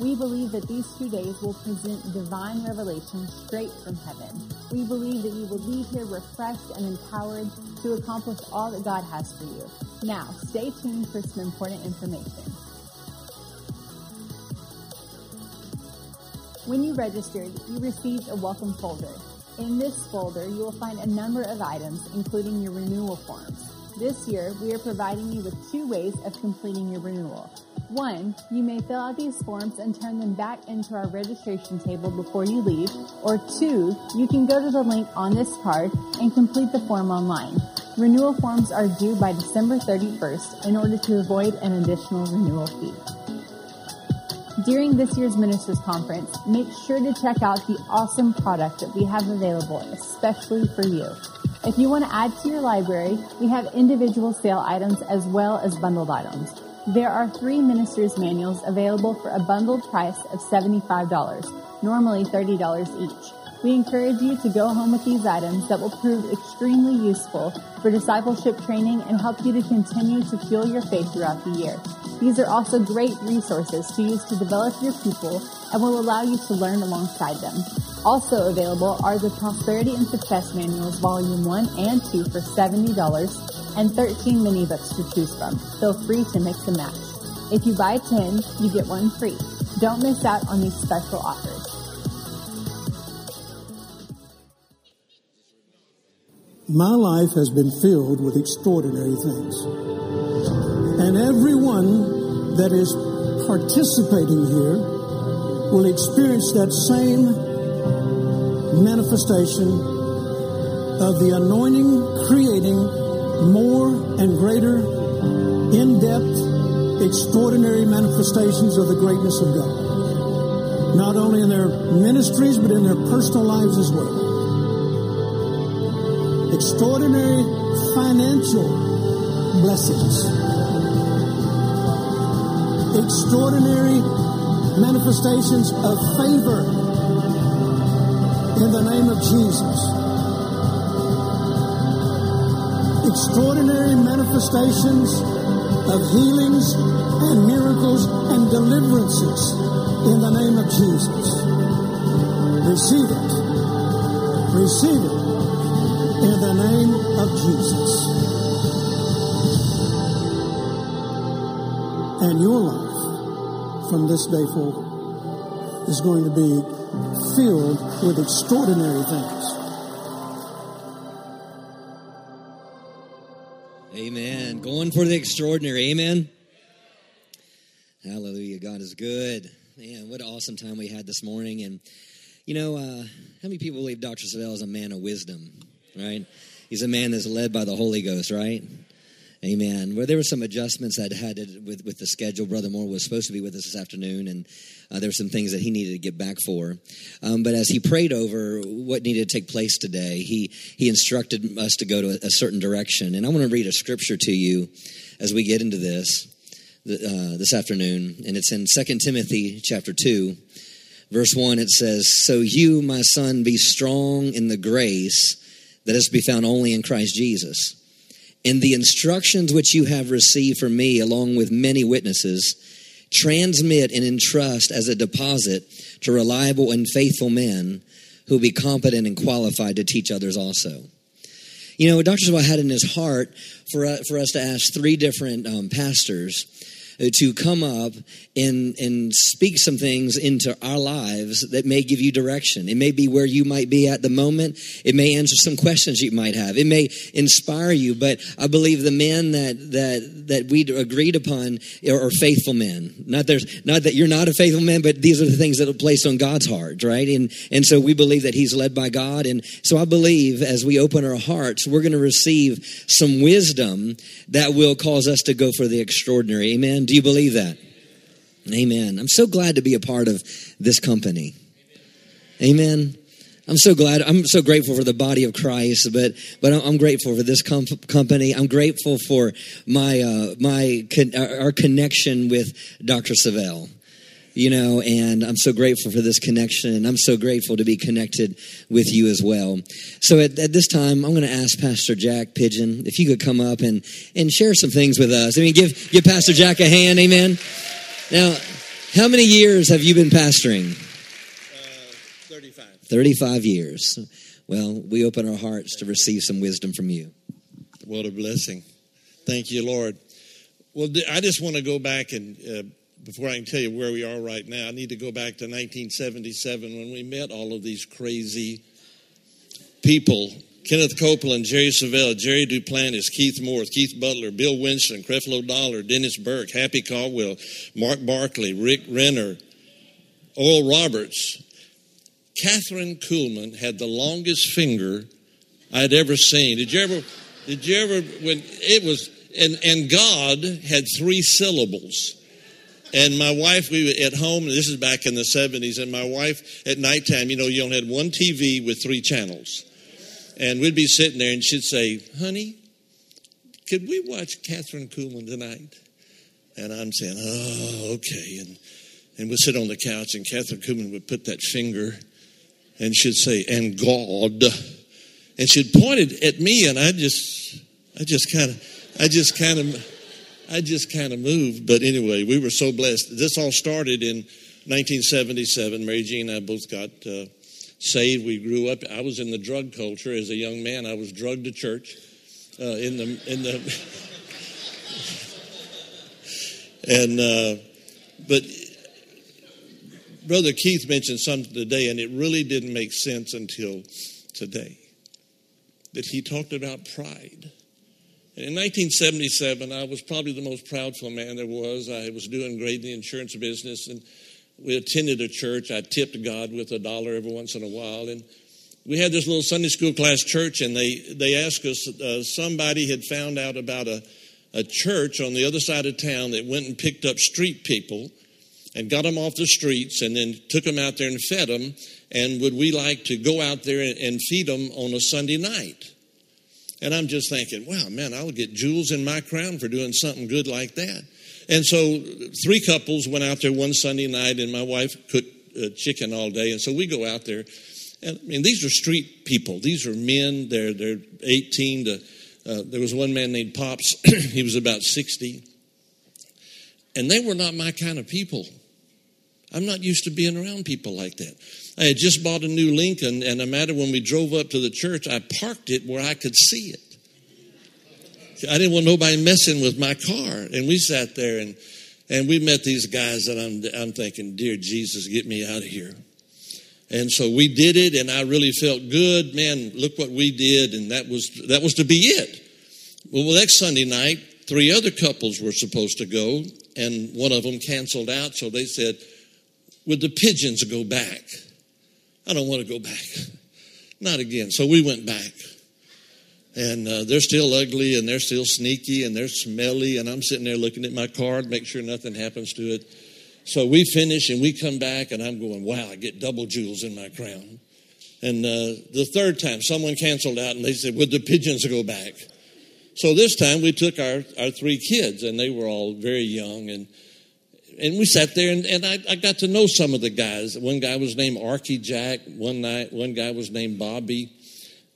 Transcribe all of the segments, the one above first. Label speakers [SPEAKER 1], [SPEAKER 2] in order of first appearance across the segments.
[SPEAKER 1] We believe that these two days will present divine revelation straight from heaven. We believe that you will leave here refreshed and empowered to accomplish all that God has for you. Now, stay tuned for some important information. When you registered, you received a welcome folder. In this folder, you will find a number of items, including your renewal forms. This year, we are providing you with two ways of completing your renewal. One, you may fill out these forms and turn them back into our registration table before you leave. Or two, you can go to the link on this card and complete the form online. Renewal forms are due by December 31st in order to avoid an additional renewal fee. During this year's Ministers Conference, make sure to check out the awesome product that we have available especially for you. If you want to add to your library, we have individual sale items as well as bundled items. There are three ministers manuals available for a bundled price of $75, normally $30 each. We encourage you to go home with these items that will prove extremely useful for discipleship training and help you to continue to fuel your faith throughout the year. These are also great resources to use to develop your people and will allow you to learn alongside them. Also available are the Prosperity and Success Manuals Volume 1 and 2 for $70 and 13 mini books to choose from. Feel free to mix and match. If you buy 10, you get one free. Don't miss out on these special offers.
[SPEAKER 2] My life has been filled with extraordinary things. And everyone that is participating here will experience that same manifestation of the anointing creating more and greater, in depth, extraordinary manifestations of the greatness of God. Not only in their ministries, but in their personal lives as well. Extraordinary financial blessings. Extraordinary manifestations of favor in the name of Jesus. Extraordinary manifestations of healings and miracles and deliverances in the name of Jesus. Receive it. Receive it in the name of Jesus. And your life from this day forward is going to be filled with extraordinary things.
[SPEAKER 3] Going for the extraordinary. Amen. Hallelujah. God is good. Man, what an awesome time we had this morning. And, you know, uh, how many people believe Dr. Savelle is a man of wisdom, right? He's a man that's led by the Holy Ghost, right? Amen. Well, there were some adjustments that had to, with with the schedule. Brother Moore was supposed to be with us this afternoon, and uh, there were some things that he needed to get back for. Um, but as he prayed over what needed to take place today, he he instructed us to go to a, a certain direction. And I want to read a scripture to you as we get into this uh, this afternoon, and it's in Second Timothy chapter two, verse one. It says, "So you, my son, be strong in the grace that is to be found only in Christ Jesus." In the instructions which you have received from me, along with many witnesses, transmit and entrust as a deposit to reliable and faithful men who will be competent and qualified to teach others also. You know, Dr. Savelle had in his heart for, uh, for us to ask three different um, pastors Uh, to come up and, and speak some things into our lives that may give you direction. It may be where you might be at the moment. It may answer some questions you might have. It may inspire you, but I believe the men that, that, that we agreed upon are, are faithful men. Not there's, not that you're not a faithful man, but these are the things that are placed on God's heart, right? And, and so we believe that he's led by God. And so I believe as we open our hearts, we're going to receive some wisdom that will cause us to go for the extraordinary. Amen. Do you believe that? Amen. I'm so glad to be a part of this company. Amen. I'm so glad. I'm so grateful for the body of Christ, but but I'm grateful for this comp- company. I'm grateful for my uh, my con- our connection with Dr. Savelle. You know, and I'm so grateful for this connection, and I'm so grateful to be connected with you as well. So at, at this time, I'm going to ask Pastor Jack Pigeon if you could come up and and share some things with us. I mean, give give Pastor Jack a hand, Amen. Now, How many years have you been pastoring?
[SPEAKER 4] Uh, 35.
[SPEAKER 3] 35 years. Well, we open our hearts to receive some wisdom from you.
[SPEAKER 4] What a blessing. Thank you, Lord. Well, I just want to go back and, uh, before I can tell you where we are right now, I need to go back to 1977 when we met all of these crazy people Kenneth Copeland, Jerry Savelle, Jerry Duplantis, Keith Morris, Keith Butler, Bill Winston, Creflo Dollar, Dennis Burke, Happy Caldwell, Mark Barclay, Rick Renner, Oral Roberts. Kathryn Kuhlman had the longest finger I'd ever seen. Did you ever, did you ever, when it was, and, and God had three syllables. And my wife, we were at home, this is back in the 70s, and my wife at nighttime, you know, you only had one TV with three channels. And we'd be sitting there and she'd say, Honey, could we watch Kathryn Kuhlman tonight? And I'm saying, Oh, okay. And, and we'd sit on the couch and Kathryn Kuhlman would put that finger and she'd say, And God. And she'd pointed at me and I just, I just kind of, I just kind of, I just kind of moved. But anyway, we were so blessed. This all started in 1977. Mary Jean and I both got uh, saved. We grew up. I was in the drug culture as a young man. I was drugged to church uh, in the in the. and uh, but brother Keith mentioned something today, and it really didn't make sense until today. That he talked about pride. In 1977, I was probably the most proudful man there was. I was doing great in the insurance business, and we attended a church. I tipped God with a dollar every once in a while. And we had this little Sunday school class church, and they, they asked us, uh, somebody had found out about a, a church on the other side of town that went and picked up street people and got them off the streets and then took them out there and fed them. And would we like to go out there and, and feed them on a Sunday night? And I'm just thinking, wow, man, I'll get jewels in my crown for doing something good like that. And so three couples went out there one Sunday night, and my wife cooked uh, chicken all day. And so we go out there. And I mean, these are street people. These are men. They're, they're 18 to, uh, there was one man named Pops. he was about 60. And they were not my kind of people. I'm not used to being around people like that. I had just bought a new Lincoln, and no matter when we drove up to the church, I parked it where I could see it. I didn't want nobody messing with my car. And we sat there and, and we met these guys that I'm, I'm thinking, dear Jesus, get me out of here. And so we did it and I really felt good. Man, look what we did. And that was, that was to be it. Well, next Sunday night, three other couples were supposed to go and one of them canceled out. So they said, would the pigeons go back? I don't want to go back. Not again. So we went back and uh, they're still ugly and they're still sneaky and they're smelly and i'm sitting there looking at my card make sure nothing happens to it so we finish and we come back and i'm going wow i get double jewels in my crown and uh, the third time someone canceled out and they said would the pigeons go back so this time we took our, our three kids and they were all very young and and we sat there and, and I, I got to know some of the guys one guy was named arky jack one night one guy was named bobby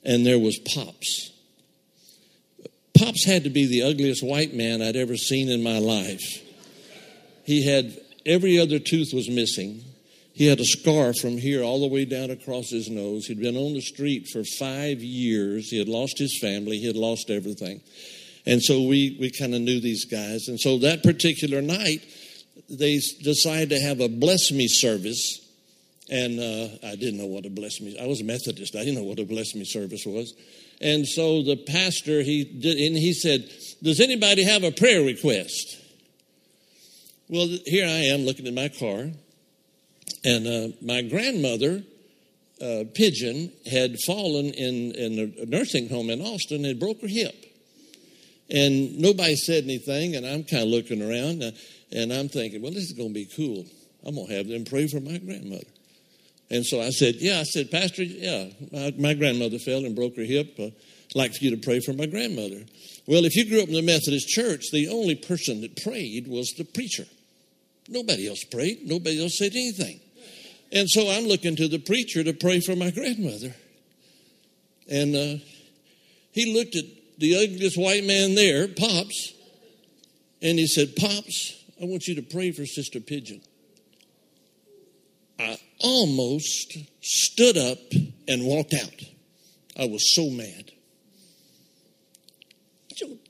[SPEAKER 4] and there was pops Pops had to be the ugliest white man I'd ever seen in my life. He had every other tooth was missing. He had a scar from here all the way down across his nose. He'd been on the street for five years. He had lost his family. He had lost everything. And so we, we kind of knew these guys. And so that particular night, they decided to have a bless me service. And uh, I didn't know what a bless me. I was a Methodist. I didn't know what a bless me service was. And so the pastor, he did, and he said, Does anybody have a prayer request? Well, here I am looking at my car, and uh, my grandmother, uh, Pigeon, had fallen in, in a nursing home in Austin and broke her hip. And nobody said anything, and I'm kind of looking around, uh, and I'm thinking, well, this is going to be cool. I'm going to have them pray for my grandmother. And so I said, Yeah, I said, Pastor, yeah, my, my grandmother fell and broke her hip. Uh, I'd like for you to pray for my grandmother. Well, if you grew up in the Methodist church, the only person that prayed was the preacher. Nobody else prayed, nobody else said anything. And so I'm looking to the preacher to pray for my grandmother. And uh, he looked at the ugliest white man there, Pops, and he said, Pops, I want you to pray for Sister Pigeon. I almost stood up and walked out. I was so mad.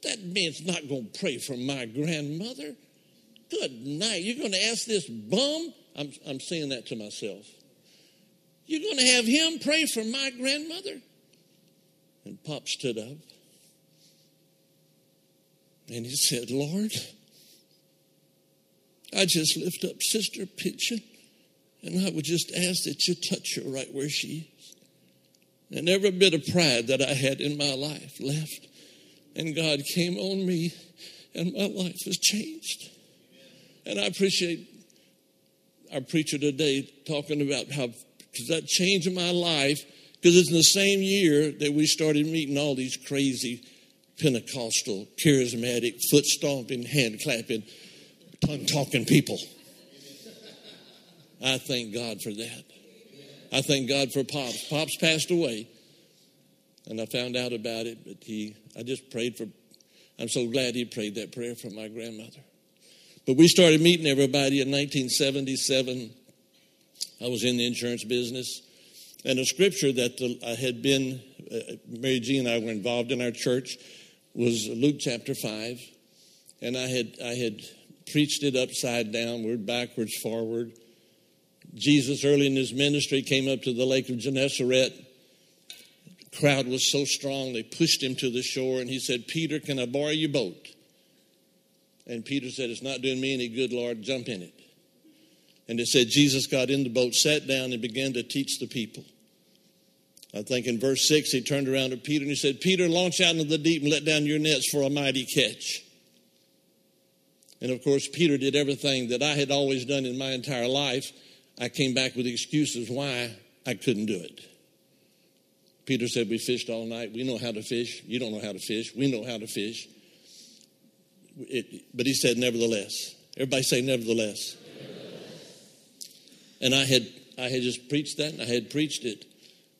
[SPEAKER 4] That man's not going to pray for my grandmother. Good night. You're going to ask this bum? I'm, I'm saying that to myself. You're going to have him pray for my grandmother? And Pop stood up and he said, Lord, I just lift up Sister Pigeon and I would just ask that you touch her right where she is. And every bit of pride that I had in my life left. And God came on me and my life was changed. And I appreciate our preacher today talking about how because that changed my life because it's in the same year that we started meeting all these crazy Pentecostal, charismatic, foot stomping, hand clapping, tongue talking people. I thank God for that. I thank God for Pops. Pops passed away, and I found out about it, but he, I just prayed for, I'm so glad he prayed that prayer for my grandmother. But we started meeting everybody in 1977. I was in the insurance business. And a scripture that I had been, uh, Mary Jean and I were involved in our church, was Luke chapter 5. And I had, I had preached it upside downward, backwards, forward. Jesus, early in his ministry, came up to the lake of Gennesaret. The crowd was so strong, they pushed him to the shore, and he said, Peter, can I borrow your boat? And Peter said, It's not doing me any good, Lord. Jump in it. And it said, Jesus got in the boat, sat down, and began to teach the people. I think in verse 6, he turned around to Peter and he said, Peter, launch out into the deep and let down your nets for a mighty catch. And of course, Peter did everything that I had always done in my entire life. I came back with excuses why I couldn't do it. Peter said, We fished all night. We know how to fish. You don't know how to fish. We know how to fish. It, but he said, Nevertheless. Everybody say, Nevertheless. And I had, I had just preached that, and I had preached it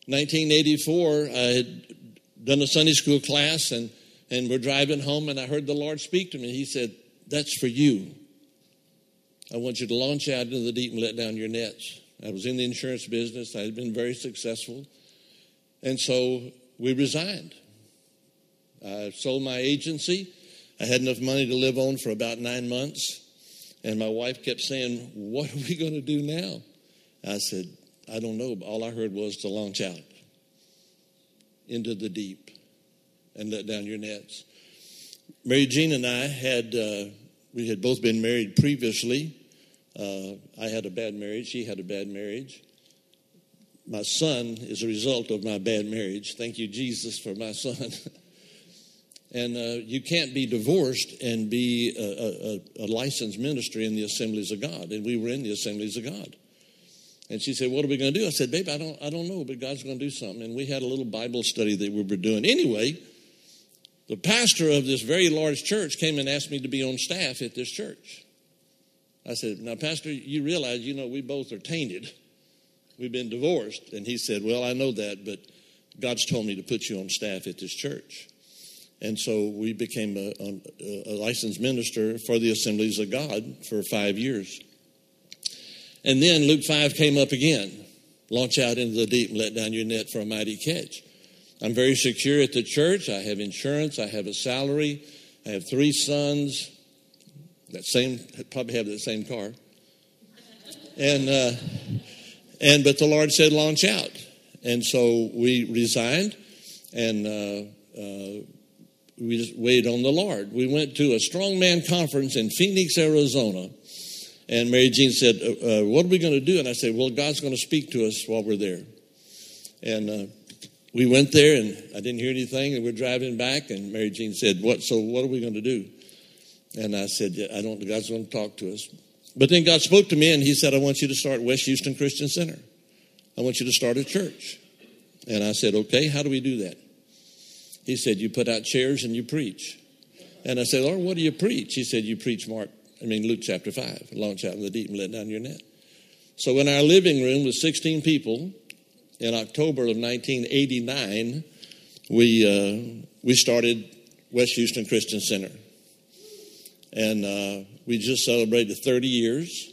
[SPEAKER 4] 1984, I had done a Sunday school class and, and we're driving home and I heard the Lord speak to me. He said, That's for you. I want you to launch out into the deep and let down your nets. I was in the insurance business, I had been very successful. And so we resigned. I sold my agency. I had enough money to live on for about nine months. And my wife kept saying, What are we going to do now? I said, I don't know. All I heard was to launch out into the deep and let down your nets. Mary Jean and I had, uh, we had both been married previously. Uh, I had a bad marriage, she had a bad marriage. My son is a result of my bad marriage. Thank you, Jesus, for my son. and uh, you can't be divorced and be a, a, a licensed ministry in the assemblies of God. And we were in the assemblies of God. And she said, What are we going to do? I said, Babe, I don't, I don't know, but God's going to do something. And we had a little Bible study that we were doing. Anyway, the pastor of this very large church came and asked me to be on staff at this church. I said, Now, Pastor, you realize, you know, we both are tainted. We've been divorced. And he said, Well, I know that, but God's told me to put you on staff at this church. And so we became a, a, a licensed minister for the Assemblies of God for five years. And then Luke 5 came up again launch out into the deep and let down your net for a mighty catch. I'm very secure at the church. I have insurance. I have a salary. I have three sons. That same, probably have the same car. And, uh, and, but the Lord said, launch out. And so we resigned and uh, uh, we just waited on the Lord. We went to a strongman conference in Phoenix, Arizona and Mary Jean said, uh, uh, What are we going to do? And I said, Well, God's going to speak to us while we're there. And uh, we went there, and I didn't hear anything, and we're driving back, and Mary Jean said, What? So, what are we going to do? And I said, yeah, I don't, God's going to talk to us. But then God spoke to me, and He said, I want you to start West Houston Christian Center. I want you to start a church. And I said, Okay, how do we do that? He said, You put out chairs and you preach. And I said, Lord, what do you preach? He said, You preach Mark I mean Luke chapter 5, launch out in the deep and let down your net. So in our living room with 16 people, in October of 1989, we, uh, we started West Houston Christian Center. And uh, we just celebrated 30 years.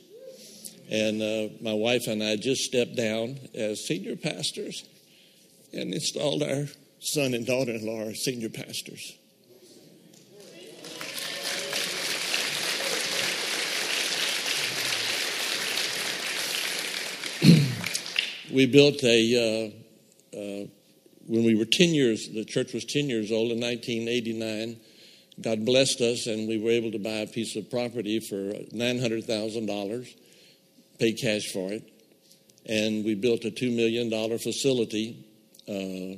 [SPEAKER 4] And uh, my wife and I just stepped down as senior pastors and installed our son and daughter in law as senior pastors. We built a, uh, uh, when we were 10 years, the church was 10 years old in 1989. God blessed us, and we were able to buy a piece of property for $900,000, pay cash for it. And we built a $2 million facility uh,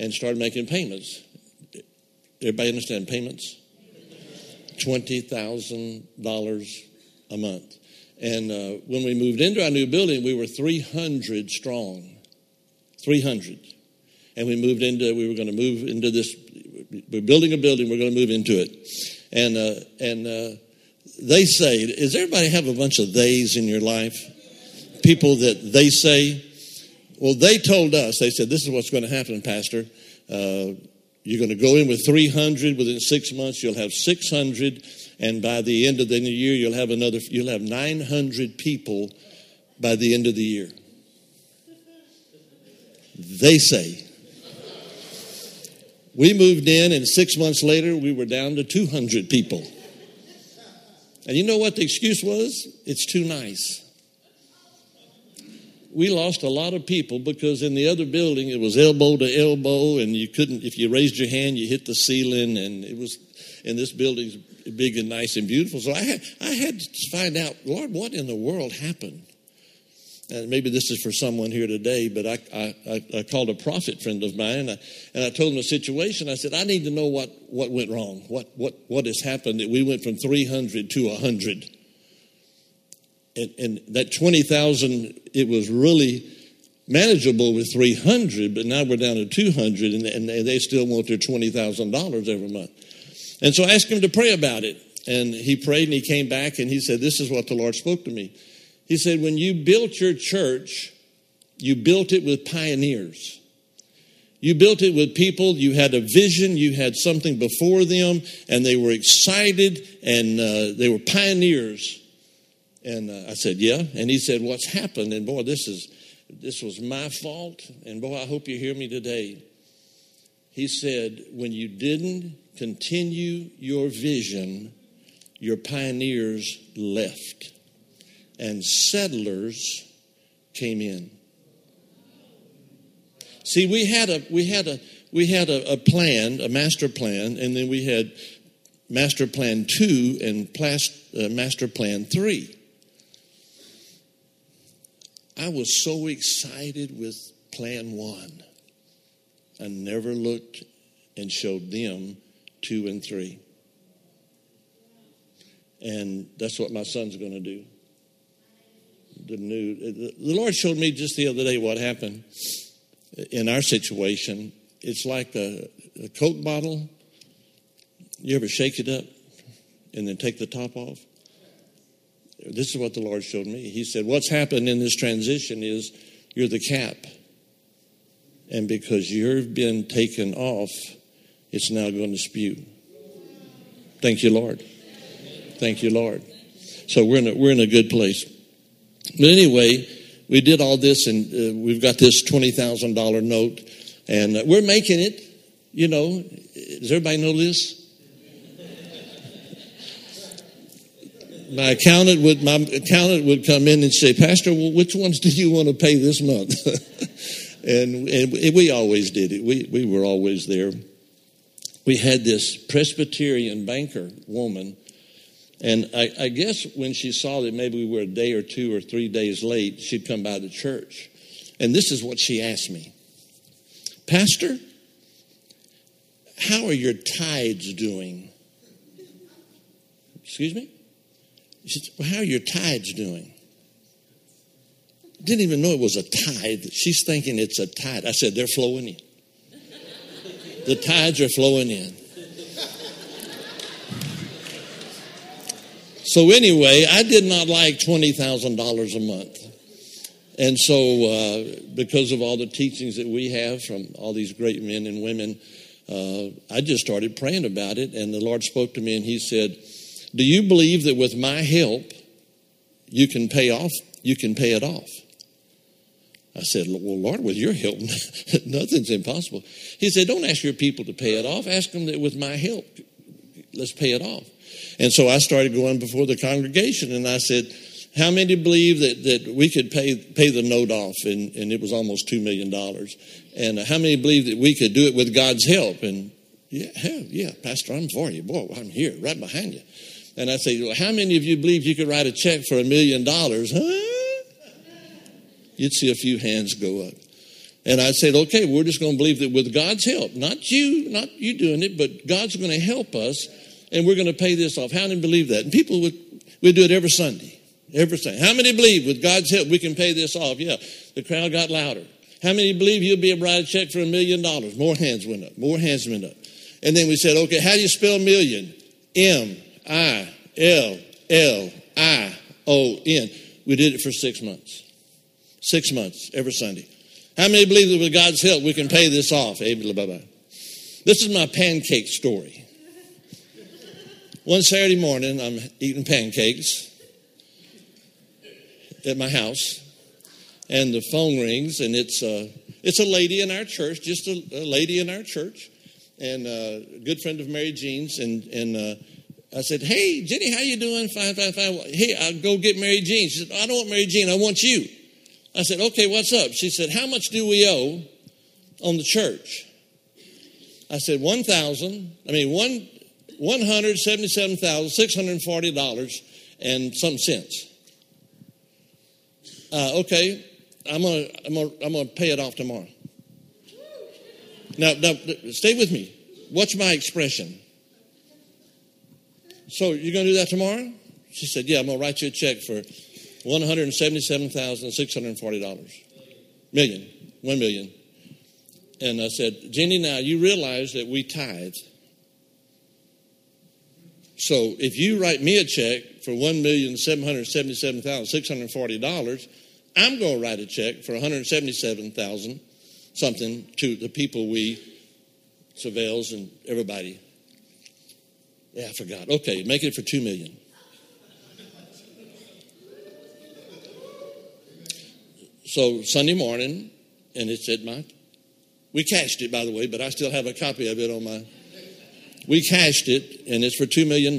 [SPEAKER 4] and started making payments. Everybody understand payments? $20,000 a month. And uh, when we moved into our new building, we were 300 strong. 300. And we moved into, we were going to move into this, we're building a building, we're going to move into it. And, uh, and uh, they say, does everybody have a bunch of theys in your life? People that they say, well, they told us, they said, this is what's going to happen, Pastor. Uh, you're going to go in with 300 within six months, you'll have 600 and by the end of the year you'll have another you'll have 900 people by the end of the year. They say. We moved in and six months later we were down to 200 people. And you know what the excuse was? It's too nice. We lost a lot of people because in the other building it was elbow to elbow and you couldn't if you raised your hand you hit the ceiling and it was in this building's big and nice and beautiful. So I had, I had to find out, Lord, what in the world happened? And maybe this is for someone here today, but I, I, I called a prophet friend of mine and I, and I told him the situation. I said, I need to know what, what went wrong, what, what, what has happened that we went from 300 to 100. And, and that 20,000, it was really manageable with 300, but now we're down to 200 and, and they still want their $20,000 every month. And so I asked him to pray about it. And he prayed and he came back and he said, This is what the Lord spoke to me. He said, When you built your church, you built it with pioneers. You built it with people, you had a vision, you had something before them, and they were excited and uh, they were pioneers. And uh, I said, Yeah. And he said, What's happened? And boy, this is this was my fault. And boy, I hope you hear me today. He said, When you didn't continue your vision, your pioneers left and settlers came in. See, we had a we had a we had a, a plan, a master plan, and then we had master plan two and uh, master plan three. I was so excited with plan one. I never looked and showed them two, and three. And that's what my son's going to do. The new, the Lord showed me just the other day what happened in our situation. It's like a, a Coke bottle. You ever shake it up and then take the top off? This is what the Lord showed me. He said, What's happened in this transition is you're the cap. And because you've been taken off, it's now going to spew. Thank you, Lord. Thank you, Lord. So we're in a, we're in a good place. But anyway, we did all this, and uh, we've got this twenty thousand dollar note, and uh, we're making it. You know, does everybody know this? my accountant would my accountant would come in and say, Pastor, well, which ones do you want to pay this month? and, and we always did it. We we were always there we had this Presbyterian banker woman, and I, I, guess when she saw that maybe we were a day or two or three days late, she'd come by the church. And this is what she asked me Pastor, how are your tides doing? Excuse me? She said, well, How are your tides doing? Didn't even know it was a tithe. She's thinking it's a tithe. I said, They're flowing in the tides are flowing in. So, anyway, I did not like $20,000 a month. And so, uh, because of all the teachings that we have from all these great men and women, uh, I just started praying about it. And the Lord spoke to me and He said, Do you believe that with my help, you can pay off you can pay it off. I said, Well, Lord, with your help, nothing's impossible. He said, Don't ask your people to pay it off. Ask them that with my help, let's pay it off. And so I started going before the congregation and I said, How many believe that, that we could pay, pay the note off? And, and it was almost $2 million. And uh, how many believe that we could do it with God's help? And yeah, hell, yeah, Pastor, I'm for you. Boy, I'm here, right behind you. And I say, well, How many of you believe you could write a check for a million dollars? Huh? You'd see a few hands go up. And I said, okay, we're just going to believe that with God's help, not you, not you doing it, but God's going to help us, and we're going to pay this off. How many believe that? And people would, we'd do it every Sunday. Every Sunday. How many believe with God's help we can pay this off? Yeah. The crowd got louder. How many believe you'll be able to write a check for a million dollars? More hands went up. More hands went up. And then we said, okay, how do you spell million? M I L L I O N. We did it for six months. Six months, every Sunday. How many believe that with God's help we can pay this off? This is my pancake story. One Saturday morning, I'm eating pancakes at my house, and the phone rings, and it's a, it's a lady in our church, just a, a lady in our church, and a good friend of Mary Jean's, and, and uh, I said, "Hey, Jenny, how you doing? Fine, fine, fine. Hey, I'll go get Mary Jean." She said, "I don't want Mary Jean. I want you." I said, okay, what's up? She said, how much do we owe on the church? I said, 1000 I mean, one, $177,640 and some cents. Uh, okay, I'm to I'm gonna, I'm gonna pay it off tomorrow. Now, now, stay with me. What's my expression? So you're to do that tomorrow? She said, yeah, I'm to write you a check for $177,640. Million. One million. And I said, Jenny, now you realize that we tithe. So if you write me a check for $1,777,640, I'm going to write a check for 177,000 something to the people we, Savelles and everybody. Yeah, I forgot. Okay, make it for 2 million. So Sunday morning, and it's at my, we cashed it by the way, but I still have a copy of it on my, we cashed it, and it's for $2 million.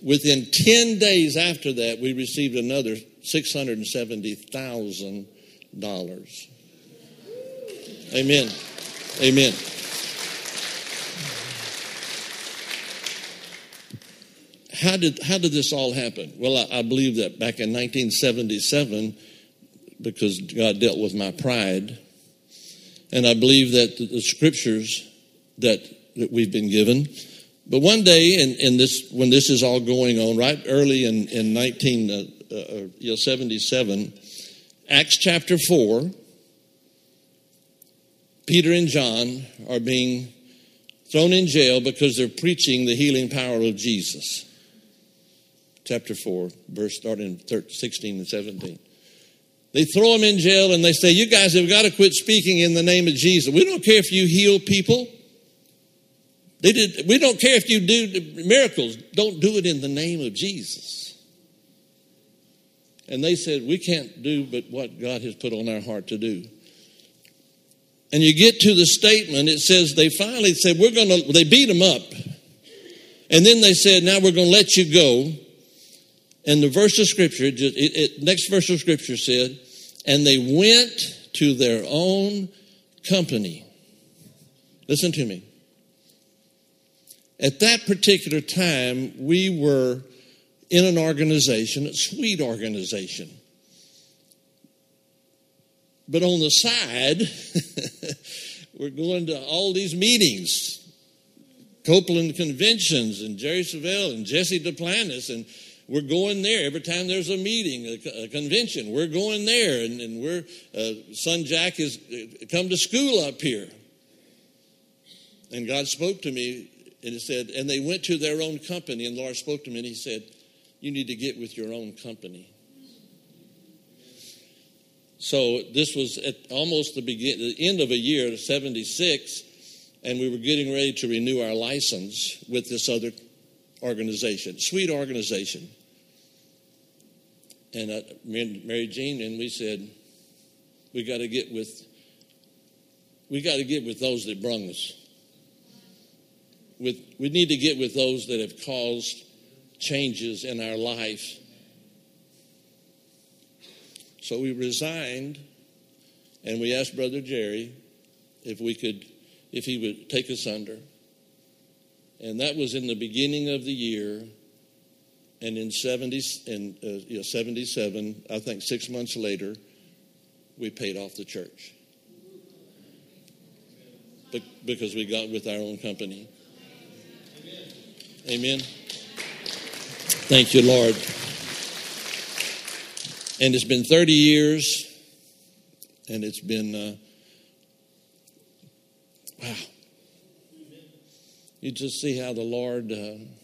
[SPEAKER 4] Within 10 days after that, we received another $670,000. Amen. Amen. How did, how did this all happen? Well, I, I believe that back in 1977, because God dealt with my pride. And I believe that the scriptures that, that we've been given. But one day, in, in this, when this is all going on, right early in, in 1977, uh, uh, Acts chapter 4, Peter and John are being thrown in jail because they're preaching the healing power of Jesus. Chapter 4, verse starting 16 and 17. They throw them in jail and they say, You guys have got to quit speaking in the name of Jesus. We don't care if you heal people. They did, we don't care if you do miracles. Don't do it in the name of Jesus. And they said, We can't do but what God has put on our heart to do. And you get to the statement, it says they finally said, We're going to, they beat them up. And then they said, Now we're going to let you go. And the verse of scripture, it, it, next verse of scripture said, and they went to their own company. Listen to me. At that particular time, we were in an organization, a sweet organization. But on the side, we're going to all these meetings, Copeland conventions, and Jerry Savelle and Jesse Duplantis, and we're going there every time there's a meeting, a, a convention. We're going there, and, and we're uh, son Jack has uh, come to school up here. And God spoke to me, and it said, and they went to their own company. And Lord spoke to me, and He said, "You need to get with your own company." So this was at almost the begin, the end of a year, '76, and we were getting ready to renew our license with this other organization, sweet organization. And Mary Jean, and we said, we got to get with, we got to get with those that brung us. With, we need to get with those that have caused changes in our life. So we resigned, and we asked Brother Jerry if we could, if he would take us under. And that was in the beginning of the year. And in 70, in, uh, you know, 77, I think six months later, we paid off the church. because we got with our own company. Amen. Thank you, Lord. And it's been 30 years, and it's been, uh, wow. You just see how the Lord. Uh,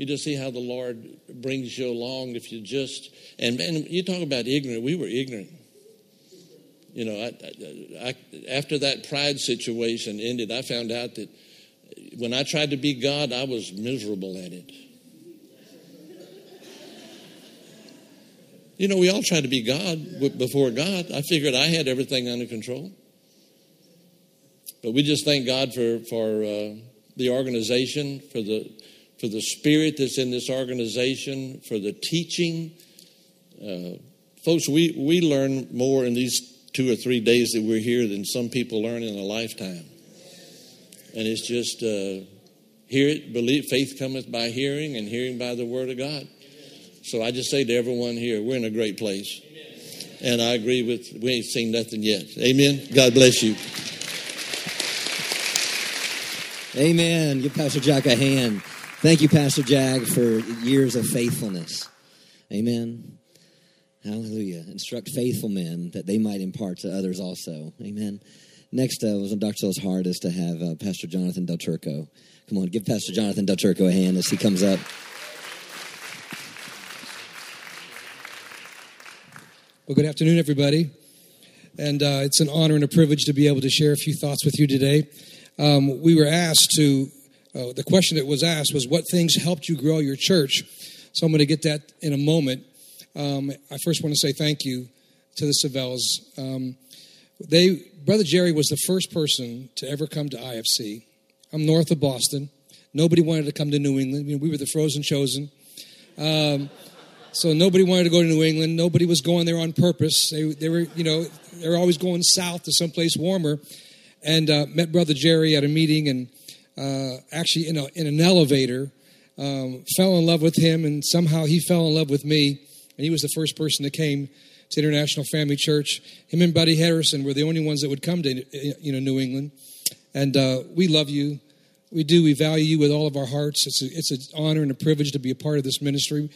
[SPEAKER 4] you just see how the Lord brings you along if you just and man, you talk about ignorant. We were ignorant. You know, I, I, after that pride situation ended, I found out that when I tried to be God, I was miserable at it. You know, we all try to be God before God. I figured I had everything under control. But we just thank God for, for uh, the organization, for the, for the spirit that's in this organization, for the teaching. Uh, folks, we, we learn more in these two or three days that we're here than some people learn in a lifetime. And it's just uh, hear it, believe, faith cometh by hearing, and hearing by the word of God. So I just say to everyone here, we're in a great place. And I agree with, we ain't seen nothing yet. Amen. God bless you.
[SPEAKER 3] Amen. Give Pastor Jack a hand. Thank you, Pastor Jack, for years of faithfulness. Amen. Hallelujah. Instruct faithful men that they might impart to others also. Amen. Next uh, was on Dr. Sell's heart is to have uh, Pastor Jonathan Del Turco. Come on, give Pastor Jonathan Del Turco a hand as he comes up.
[SPEAKER 5] Well, good afternoon, everybody. And uh, it's an honor and a privilege to be able to share a few thoughts with you today. Um, we were asked to, uh, the question that was asked was, What things helped you grow your church? So I'm going to get that in a moment. Um, I first want to say thank you to the Savelles. Um, they, Brother Jerry was the first person to ever come to IFC. I'm north of Boston. Nobody wanted to come to New England. I mean, we were the frozen chosen. Um, so nobody wanted to go to New England. Nobody was going there on purpose. They, they were, you know, they were always going south to someplace warmer. And uh, met Brother Jerry at a meeting, and uh, actually in, a, in an elevator, um, fell in love with him, and somehow he fell in love with me. And he was the first person that came to International Family Church. Him and Buddy Harrison were the only ones that would come to you know New England. And uh, we love you. We do. We value you with all of our hearts. It's a, it's an honor and a privilege to be a part of this ministry.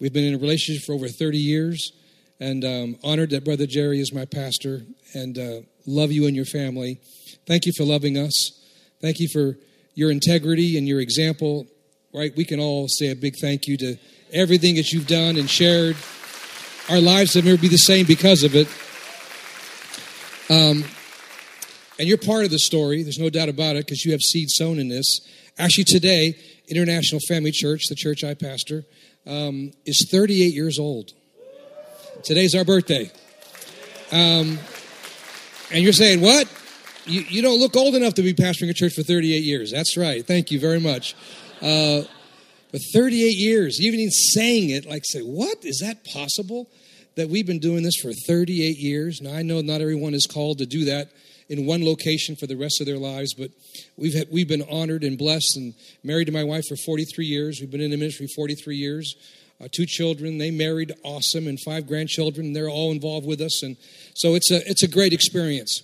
[SPEAKER 5] We've been in a relationship for over 30 years, and um, honored that Brother Jerry is my pastor, and uh, love you and your family. Thank you for loving us. Thank you for your integrity and your example. Right? We can all say a big thank you to everything that you've done and shared. Our lives have never be the same because of it. Um, and you're part of the story. There's no doubt about it because you have seed sown in this. Actually, today, International Family Church, the church I pastor, um, is 38 years old. Today's our birthday. Um, and you're saying, what? You, you don't look old enough to be pastoring a church for 38 years. That's right. Thank you very much. Uh, but 38 years, even in saying it, like say, what? Is that possible? That we've been doing this for 38 years? Now, I know not everyone is called to do that in one location for the rest of their lives, but we've, had, we've been honored and blessed and married to my wife for 43 years. We've been in the ministry 43 years. Uh, two children, they married awesome, and five grandchildren. They're all involved with us, and so it's a it's a great experience.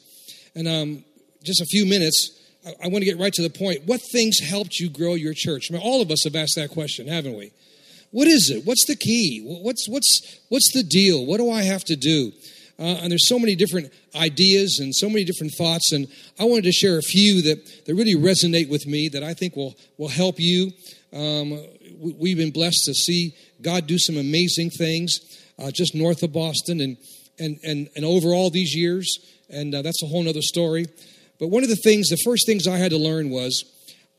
[SPEAKER 5] And um, just a few minutes, I, I want to get right to the point. What things helped you grow your church? I mean, all of us have asked that question, haven't we? What is it? What's the key? What's what's what's the deal? What do I have to do? Uh, and there's so many different ideas and so many different thoughts. And I wanted to share a few that, that really resonate with me that I think will, will help you. Um, we, have been blessed to see God do some amazing things uh, just north of Boston and, and, and, and over all these years. And uh, that's a whole other story. But one of the things, the first things I had to learn was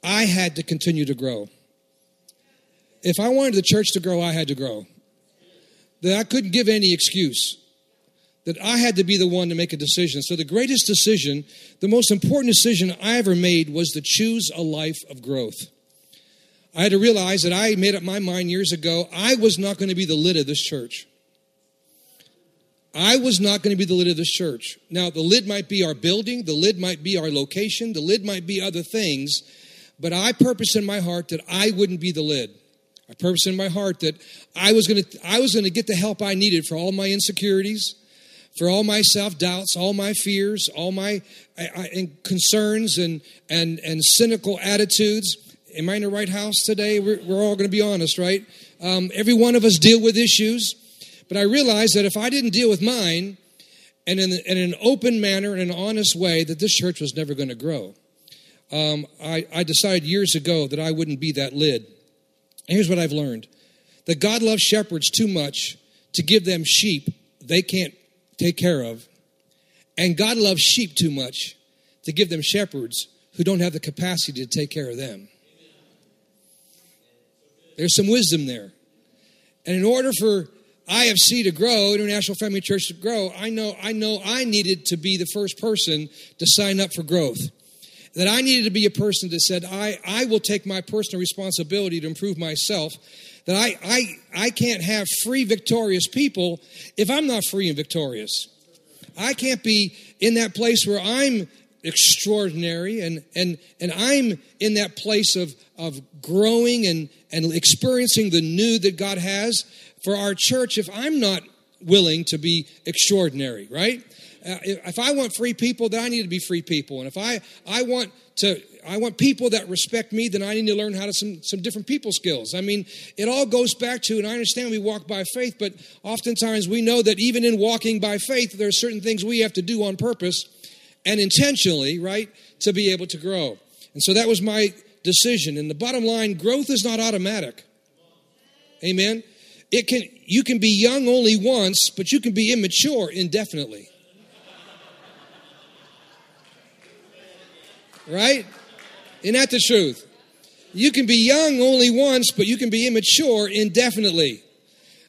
[SPEAKER 5] I had to continue to grow. If I wanted the church to grow, I had to grow that I couldn't give any excuse. That I had to be the one to make a decision. So, the greatest decision, the most important decision I ever made was to choose a life of growth. I had to realize that I made up my mind years ago I was not going to be the lid of this church. I was not going to be the lid of this church. Now, the lid might be our building, the lid might be our location, the lid might be other things, but I purpose in my heart that I wouldn't be the lid. I purpose in my heart that I was going to, I was going to get the help I needed for all my insecurities, for all my self doubts, all my fears, all my I, I, concerns and, and, and cynical attitudes. Am I in the right house today? We're, we're all going to be honest, right? Um, every one of us deal with issues. But I realized that if I didn't deal with mine and in, in an open manner, in an honest way, that this church was never going to grow. Um, I, I decided years ago that I wouldn't be that lid. And here's what I've learned that God loves shepherds too much to give them sheep they can't take care of. And God loves sheep too much to give them shepherds who don't have the capacity to take care of them. There's some wisdom there. And in order for IFC to grow, International Family Church to grow, I know I know I needed to be the first person to sign up for growth. That I needed to be a person that said, I, I will take my personal responsibility to improve myself. That I, I, I can't have free, victorious people if I'm not free and victorious. I can't be in that place where I'm extraordinary and, and, and I'm in that place of, of growing and, and experiencing the new that God has for our church if I'm not willing to be extraordinary, right? Uh, if I want free people, then I need to be free people. And if I, I want to I want people that respect me, then I need to learn how to some, some different people skills. I mean, it all goes back to, and I understand we walk by faith, but oftentimes we know that even in walking by faith, there are certain things we have to do on purpose and intentionally, right, to be able to grow. And so that was my decision. And the bottom line, growth is not automatic. Amen. It can you can be young only once, but you can be immature indefinitely. Right? Isn't that the truth? You can be young only once, but you can be immature indefinitely.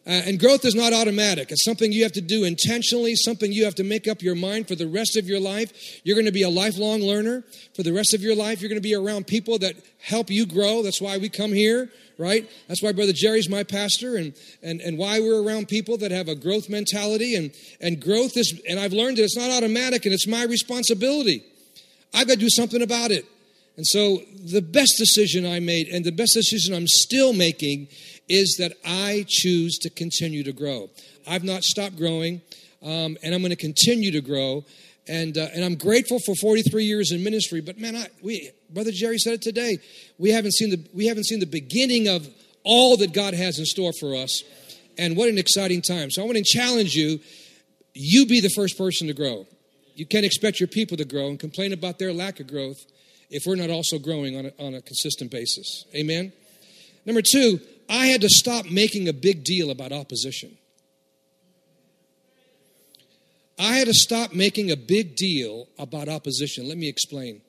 [SPEAKER 5] Uh, and growth is not automatic. It's something you have to do intentionally, something you have to make up your mind for the rest of your life. You're going to be a lifelong learner for the rest of your life. You're going to be around people that help you grow. That's why we come here, right? That's why Brother Jerry's my pastor and, and, and why we're around people that have a growth mentality. And, and growth is, and I've learned that it's not automatic and it's my responsibility. I've got to do something about it. And so the best decision I made and the best decision I'm still making is that I choose to continue to grow. I've not stopped growing, um, and I'm going to continue to grow. And, uh, and I'm grateful for 43 years in ministry. But man, I, we, Brother Jerry said it today. We haven't seen the we haven't seen the beginning of all that God has in store for us. And what an exciting time! So I want to challenge you. You be the first person to grow. You can't expect your people to grow and complain about their lack of growth if we're not also growing on a, on a consistent basis. Amen. Number two, I had to stop making a big deal about opposition. I had to stop making a big deal about opposition. Let me explain.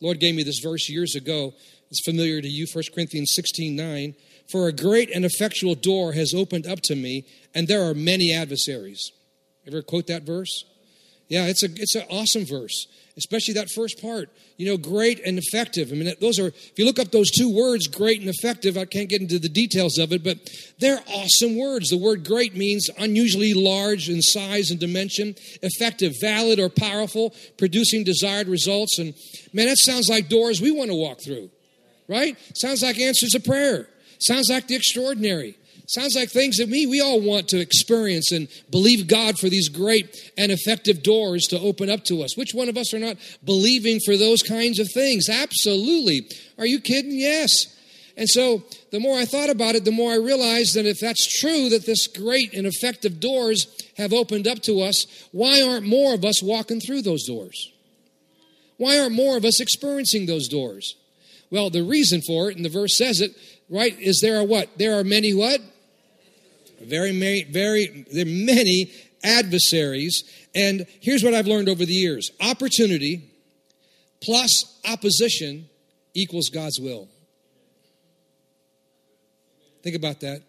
[SPEAKER 5] Lord gave me this verse years ago. It's familiar to you, 1 Corinthians 16 9. For a great and effectual door has opened up to me, and there are many adversaries. Ever quote that verse? Yeah, it's a it's an awesome verse especially that first part. You know, great and effective. I mean, those are, if you look up those two words, great and effective, I can't get into the details of it, but they're awesome words. The word great means unusually large in size and dimension, effective, valid, or powerful, producing desired results. And man, that sounds like doors we want to walk through, right? Sounds like answers to prayer. Sounds like the extraordinary. Sounds like things that me, we all want to experience and believe God for these great and effective doors to open up to us. Which one of us are not believing for those kinds of things? Absolutely. Are you kidding? Yes. And so the more I thought about it, the more I realized that if that's true, that this great and effective doors have opened up to us, why aren't more of us walking through those doors? Why aren't more of us experiencing those doors? Well, the reason for it, and the verse says it, right, is there are what? There are many what? Very, many, very, there are many adversaries. And here's what I've learned over the years opportunity plus opposition equals God's will. Think about that.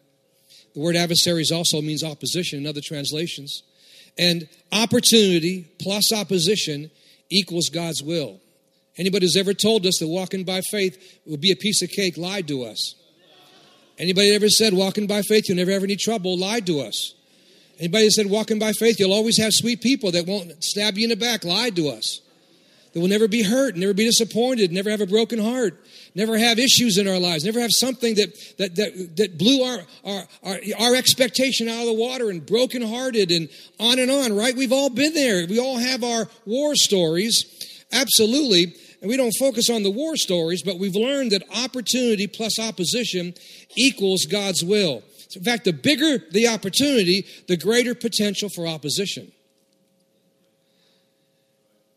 [SPEAKER 5] The word adversaries also means opposition in other translations. And opportunity plus opposition equals God's will. Anybody who's ever told us that walking by faith would be a piece of cake lied to us. Anybody ever said walking by faith you'll never have any trouble lied to us. Anybody said walking by faith you'll always have sweet people that won't stab you in the back lied to us. That will never be hurt, never be disappointed, never have a broken heart, never have issues in our lives, never have something that that that, that blew our, our our our expectation out of the water and brokenhearted and on and on, right? We've all been there. We all have our war stories. Absolutely. And we don't focus on the war stories, but we've learned that opportunity plus opposition equals God's will. In fact, the bigger the opportunity, the greater potential for opposition.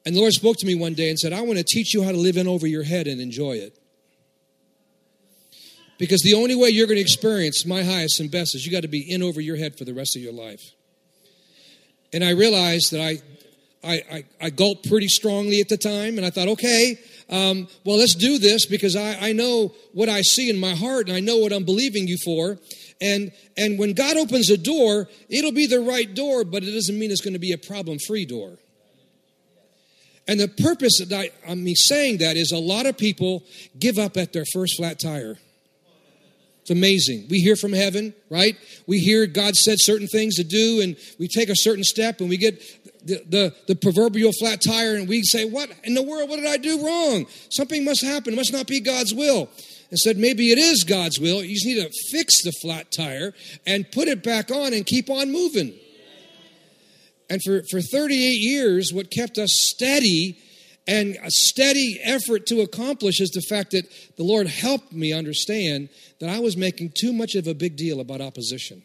[SPEAKER 5] And the Lord spoke to me one day and said, I want to teach you how to live in over your head and enjoy it. Because the only way you're going to experience my highest and best is you got to be in over your head for the rest of your life. And I realized that I I, I, I, gulped pretty strongly at the time, and I thought, okay, um, well, let's do this because I, I know what I see in my heart and I know what I'm believing you for. And, and when God opens a door, it'll be the right door, but it doesn't mean it's going to be a problem free door. And the purpose of I, I mean saying that is a lot of people give up at their first flat tire. It's amazing. We hear from heaven, right? We hear God said certain things to do, and we take a certain step, and we get the, the, the, proverbial flat tire, and we say, What in the world? What did I do wrong? Something must happen. It must not be God's will. And said, Maybe it is God's will. You just need to fix the flat tire and put it back on and keep on moving. And for, for 38 years, what kept us steady and a steady effort to accomplish is the fact that the Lord helped me understand that I was making too much of a big deal about opposition.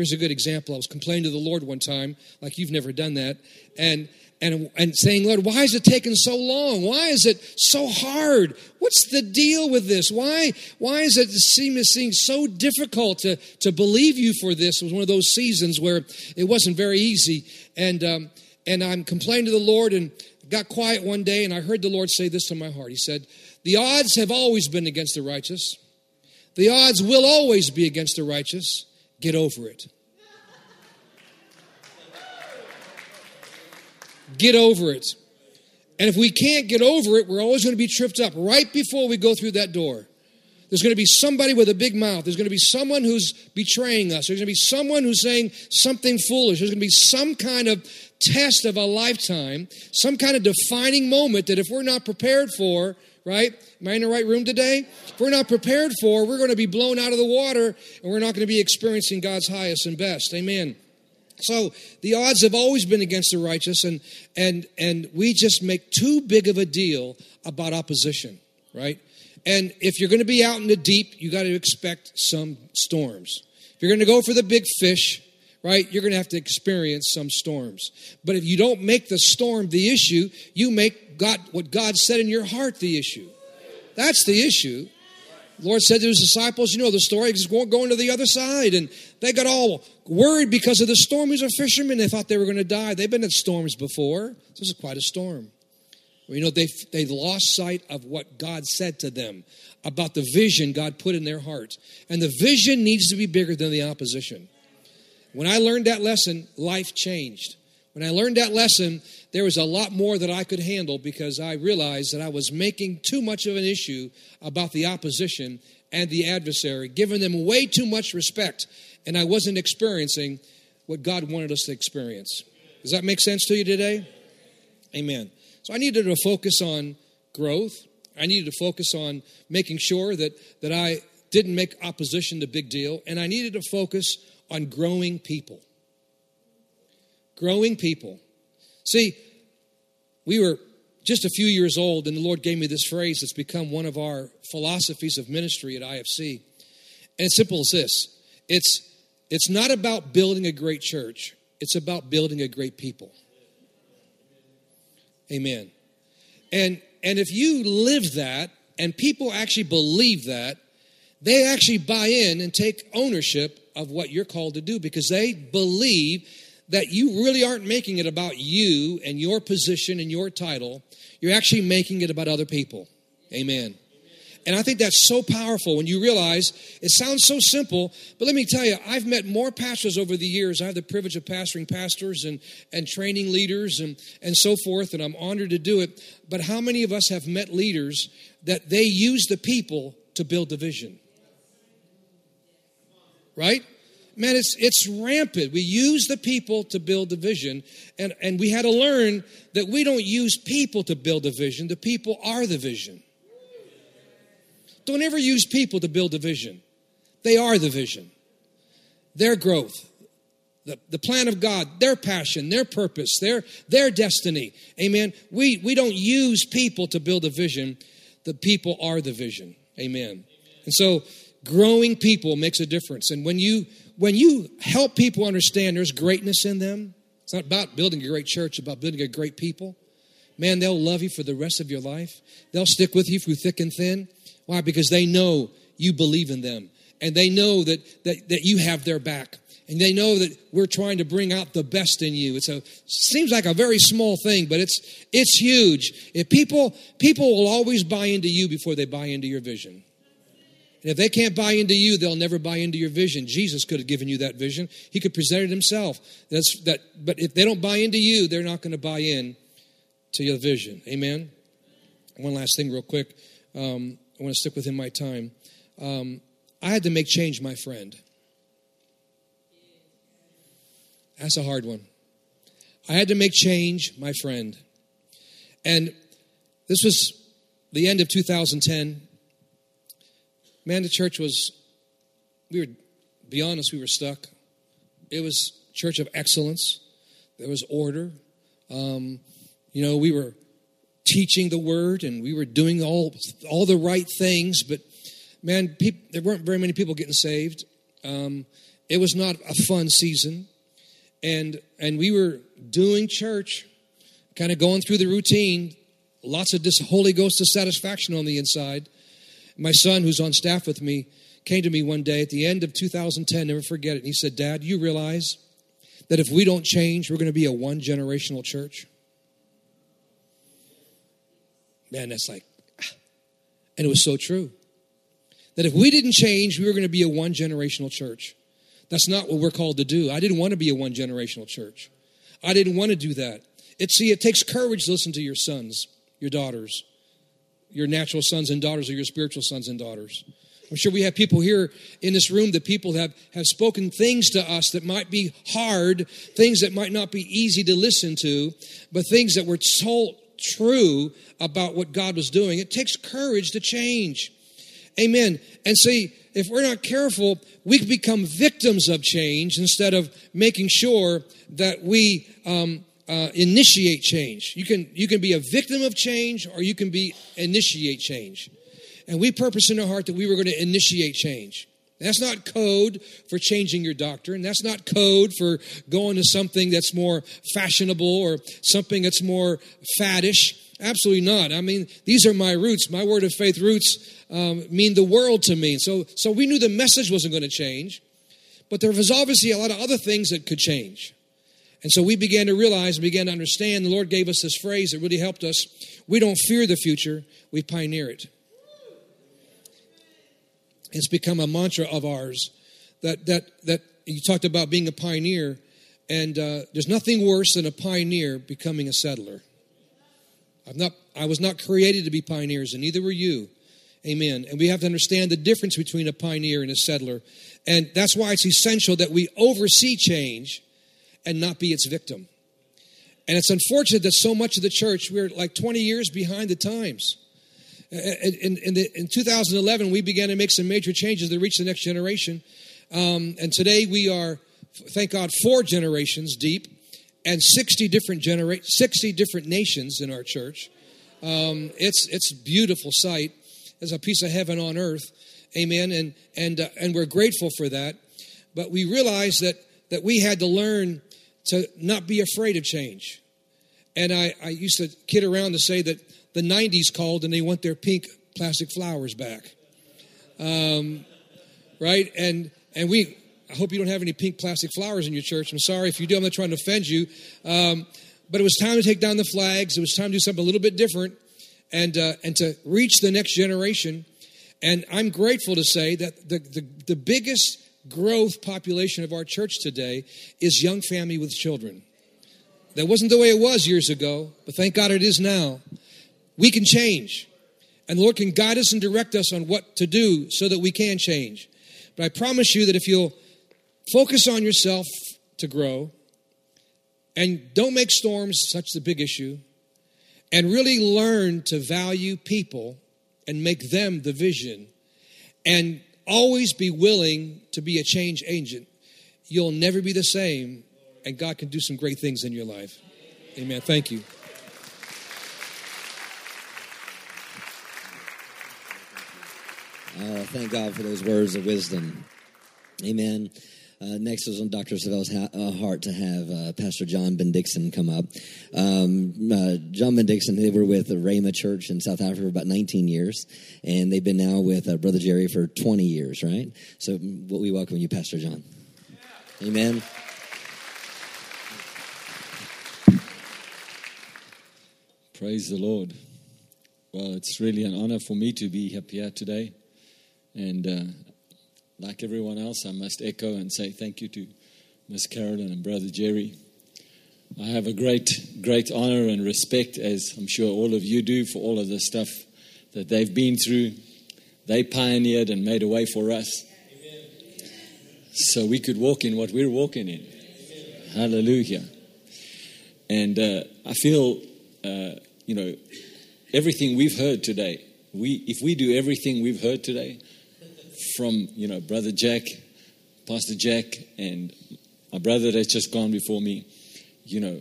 [SPEAKER 5] Here's a good example. I was complaining to the Lord one time, like you've never done that, and and and saying, Lord, why is it taking so long? Why is it so hard? What's the deal with this? Why why is it seem seem so difficult to to believe you for this? It was one of those seasons where it wasn't very easy, and um, and I'm complaining to the Lord and got quiet one day, and I heard the Lord say this to my heart. He said, "The odds have always been against the righteous. The odds will always be against the righteous." Get over it. Get over it. And if we can't get over it, we're always going to be tripped up right before we go through that door. There's going to be somebody with a big mouth. There's going to be someone who's betraying us. There's going to be someone who's saying something foolish. There's going to be some kind of test of a lifetime, some kind of defining moment that if we're not prepared for, right? Am I in the right room today? If we're not prepared for, we're going to be blown out of the water and we're not going to be experiencing God's highest and best. Amen. So the odds have always been against the righteous, and and and we just make too big of a deal about opposition, right? And if you're going to be out in the deep, you got to expect some storms. If you're going to go for the big fish, right, you're going to have to experience some storms. But if you don't make the storm the issue, you make God what God said in your heart the issue. That's the issue. The Lord said to his disciples, you know the story, he's going to the other side. And they got all worried because of the storm. These are fishermen. They thought they were going to die. They've been in storms before. This is quite a storm. Well, you know, they, they lost sight of what God said to them about the vision God put in their heart. And the vision needs to be bigger than the opposition. When I learned that lesson, life changed. When I learned that lesson, there was a lot more that I could handle because I realized that I was making too much of an issue about the opposition and the adversary, giving them way too much respect, and I wasn't experiencing what God wanted us to experience. Does that make sense to you today? Amen. So I needed to focus on growth. I needed to focus on making sure that, that I didn't make opposition the big deal, and I needed to focus on growing people. Growing people. See, we were just a few years old, and the Lord gave me this phrase that's become one of our philosophies of ministry at IFC. And it's simple as this it's, it's not about building a great church, it's about building a great people. Amen. And, and if you live that, and people actually believe that, they actually buy in and take ownership of what you're called to do because they believe that you really aren't making it about you and your position and your title. You're actually making it about other people. Amen. And I think that's so powerful when you realize it sounds so simple, but let me tell you, I've met more pastors over the years. I have the privilege of pastoring pastors and, and training leaders and, and so forth, and I'm honored to do it. But how many of us have met leaders that they use the people to build the vision? Right? man, it's, it's rampant. We use the people to build the vision, and, and we had to learn that we don't use people to build the vision, the people are the vision. Don't ever use people to build the vision, they are the vision. Their growth, the, the plan of God, their passion, their purpose, their, their destiny. Amen. We, we don't use people to build a vision, the people are the vision. Amen. And so, growing people makes a difference. And when you when you help people understand there's greatness in them, it's not about building a great church, it's about building a great people. Man, they'll love you for the rest of your life. They'll stick with you through thick and thin. Why? Because they know you believe in them. And they know that, that, that you have their back. And they know that we're trying to bring out the best in you. It's a seems like a very small thing, but it's it's huge. If people people will always buy into you before they buy into your vision. And if they can't buy into you, they'll never buy into your vision. Jesus could have given you that vision. He could present it himself. That's that but if they don't buy into you, they're not going to buy in to your vision. Amen. One last thing real quick. Um, I want to stick within my time. Um, I had to make change, my friend. That's a hard one. I had to make change, my friend. And this was the end of 2010 man, the church was, we were, be honest, we were stuck. It was church of excellence. There was order. Um, you know, we were teaching the word and we were doing all all the right things, but man, there weren't very many people getting saved. Um, it was not a fun season, and and we were doing church, kind of going through the routine. Lots of dis- Holy Ghost dissatisfaction on the inside my son, who's on staff with me, came to me one day at the end of 2010, never forget it. And he said, Dad, you realize that if we don't change, we're going to be a one generational church? Man, that's like, ah. and it was so true. That if we didn't change, we were going to be a one generational church. That's not what we're called to do. I didn't want to be a one generational church. I didn't want to do that. It see, it takes courage to listen to your sons, your daughters your natural sons and daughters or your spiritual sons and daughters. I'm sure we have people here in this room that people have, have spoken things to us that might be hard, things that might not be easy to listen to, but things that were told true about what God was doing. It takes courage to change. Amen. And see, if we're not careful, we become victims of change instead of making sure that we um, uh, initiate change. You can, you can be a victim of change or you can be initiate change. And we purpose in our heart that we were going to initiate change. That's not code for changing your doctrine. That's not code for going to something that's more fashionable or something that's more faddish. Absolutely not. I mean, these are my roots. My word of faith roots um, mean the world to me. So, so we knew the message wasn't going to change, but there was obviously a lot of other things that could change. And so we began to realize and began to understand. The Lord gave us this phrase that really helped us. We don't fear the future, we pioneer it. It's become a mantra of ours that, that, that you talked about being a pioneer, and uh, there's nothing worse than a pioneer becoming a settler. I've not, I was not created to be pioneers, and neither were you. Amen. And we have to understand the difference between a pioneer and a settler. And that's why it's essential that we oversee change and not be its victim. And it's unfortunate that so much of the church, we're like 20 years behind the times. In, in, the, in 2011, we began to make some major changes to reach the next generation. Um, and today we are, thank God, four generations deep and 60 different, genera- 60 different nations in our church. Um, it's, it's beautiful sight. It's a piece of heaven on earth. Amen. And, and, uh, and we're grateful for that. But we realize that, that we had to learn to not be afraid of change. And I, I used to kid around to say that the 90s called and they want their pink plastic flowers back. Um, right? And, and we, I hope you don't have any pink plastic flowers in your church. I'm sorry if you do, I'm not trying to offend you. Um, but it was time to take down the flags. It was time to do something a little bit different and, uh, and to reach the next generation. And I'm grateful to say that the, the, the biggest growth population of our church today is young family with children. That wasn't the way it was years ago, but thank God it is now. We can change. And the Lord can guide us and direct us on what to do so that we can change. But I promise you that if you'll focus on yourself to grow and don't make storms such the big issue and really learn to value people and make them the vision and always be willing to be a change agent, you'll never be the same and God can do some great things in your life. Amen. Thank you.
[SPEAKER 3] Oh, thank God for those words of wisdom. Amen. Uh, next was on Dr. Savelle's ha- uh, heart to have uh, Pastor John Ben Dixon come up. Um, uh, John Bendixon, they were with the Rhema Church in South Africa for about 19 years, and they've been now with uh, Brother Jerry for 20 years, right? So we welcome you, Pastor John. Amen.
[SPEAKER 6] Praise the Lord. Well, it's really an honor for me to be here today. And uh, like everyone else, I must echo and say thank you to Miss Carolyn and Brother Jerry. I have a great, great honor and respect, as I'm sure all of you do, for all of the stuff that they've been through. They pioneered and made a way for us. So we could walk in what we're walking in. Hallelujah. And uh, I feel uh, you know, everything we've heard today, we, if we do everything we've heard today from, you know, Brother Jack, Pastor Jack, and my brother that's just gone before me, you know,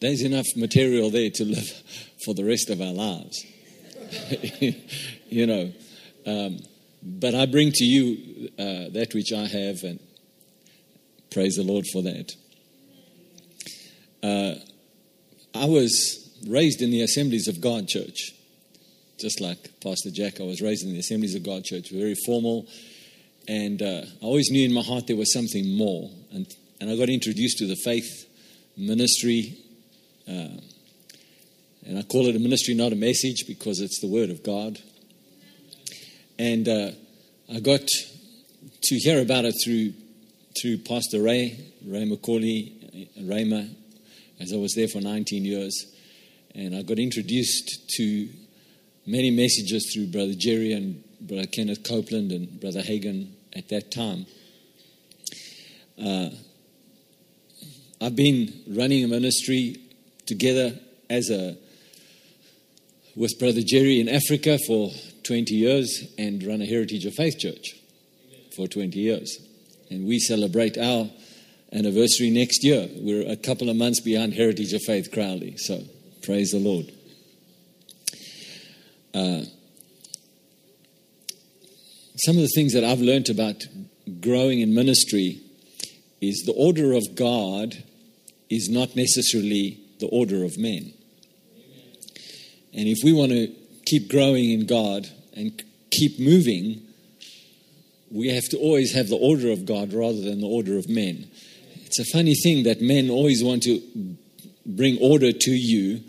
[SPEAKER 6] there's enough material there to live for the rest of our lives. you know, um, but I bring to you uh, that which I have, and praise the Lord for that. Uh, I was raised in the Assemblies of God church. Just like Pastor Jack, I was raised in the Assemblies of God church, very formal. And uh, I always knew in my heart there was something more. And, and I got introduced to the faith ministry. Uh, and I call it a ministry, not a message, because it's the Word of God. And uh, I got to hear about it through, through Pastor Ray, Ray McCauley, Rhema, as I was there for 19 years. And I got introduced to many messages through Brother Jerry and Brother Kenneth Copeland and Brother Hagin at that time. Uh, I've been running a ministry together as a with Brother Jerry in Africa for 20 years and run a Heritage of Faith church for 20 years. And we celebrate our anniversary next year. We're a couple of months behind Heritage of Faith Crowley. So Praise the Lord. Uh, some of the things that I've learned about growing in ministry is the order of God is not necessarily the order of men. And if we want to keep growing in God and keep moving, we have to always have the order of God rather than the order of men. It's a funny thing that men always want to bring order to you.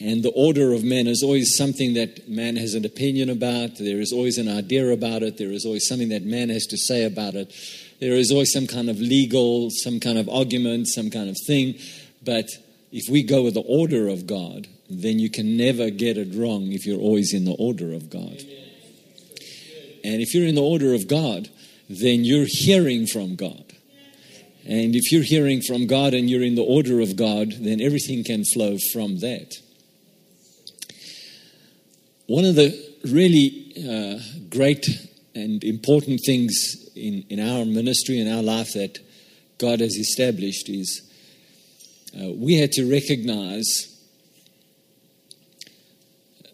[SPEAKER 6] And the order of men is always something that man has an opinion about. There is always an idea about it. There is always something that man has to say about it. There is always some kind of legal, some kind of argument, some kind of thing. But if we go with the order of God, then you can never get it wrong if you're always in the order of God. And if you're in the order of God, then you're hearing from God. And if you're hearing from God and you're in the order of God, then everything can flow from that. One of the really uh, great and important things in, in our ministry and our life that God has established is uh, we had to recognize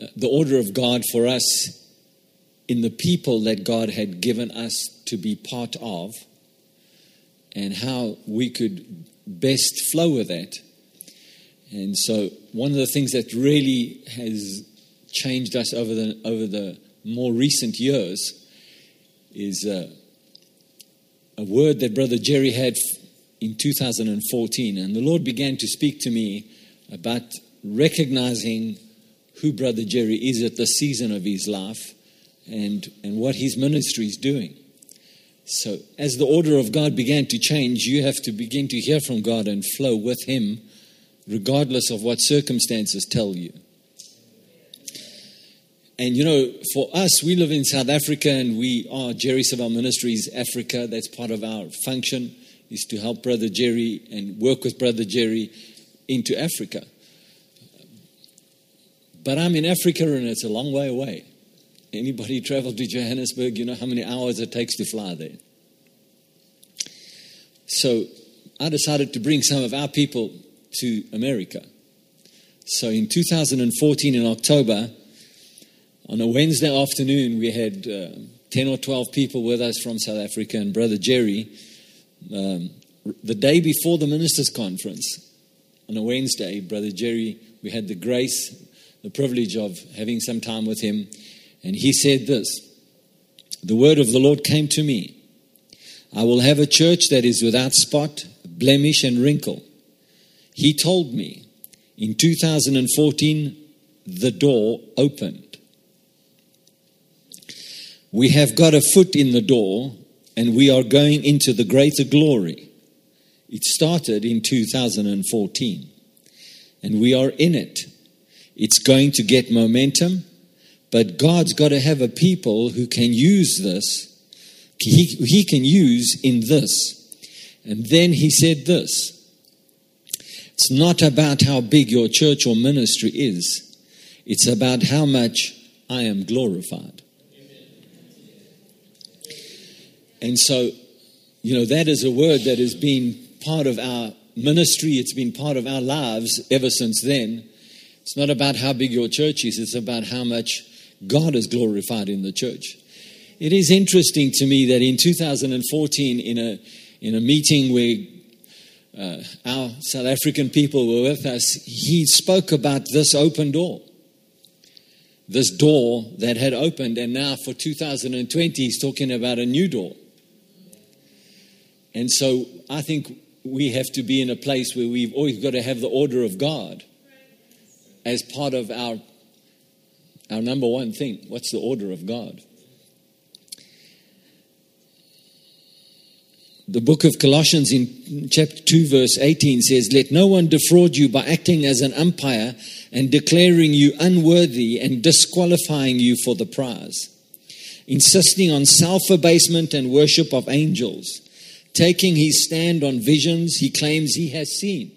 [SPEAKER 6] uh, the order of God for us in the people that God had given us to be part of and how we could best flow with that. And so, one of the things that really has changed us over the over the more recent years is uh, a word that Brother Jerry had in 2014, and the Lord began to speak to me about recognizing who Brother Jerry is at the season of his life and, and what his ministry is doing. So, as the order of God began to change, you have to begin to hear from God and flow with him, regardless of what circumstances tell you. And you know, for us, we live in South Africa and we are Jerry Savelle Ministries Africa. That's part of our function, is to help Brother Jerry and work with Brother Jerry into Africa. But I'm in Africa and it's a long way away. Anybody travel to Johannesburg, you know how many hours it takes to fly there. So I decided to bring some of our people to America. So in 2014, in October, on a Wednesday afternoon, we had uh, 10 or 12 people with us from South Africa and Brother Jerry. Um, the day before the ministers' conference, on a Wednesday, Brother Jerry, we had the grace, the privilege of having some time with him, and he said this The word of the Lord came to me I will have a church that is without spot, blemish, and wrinkle. He told me in 2014, the door opened. We have got a foot in the door and we are going into the greater glory. It started in 2014 and we are in it. It's going to get momentum, but God's got to have a people who can use this. He, he can use in this. And then he said this It's not about how big your church or ministry is, it's about how much I am glorified. And so, you know, that is a word that has been part of our ministry, it's been part of our lives ever since then. It's not about how big your church is, it's about how much God is glorified in the church. It is interesting to me that in 2014, in a, in a meeting where uh, our South African people were with us, he spoke about this open door. This door that had opened, and now for 2020, he's talking about a new door. And so I think we have to be in a place where we've always got to have the order of God as part of our, our number one thing. What's the order of God? The book of Colossians in chapter 2, verse 18 says, Let no one defraud you by acting as an umpire and declaring you unworthy and disqualifying you for the prize, insisting on self abasement and worship of angels Taking his stand on visions he claims he has seen.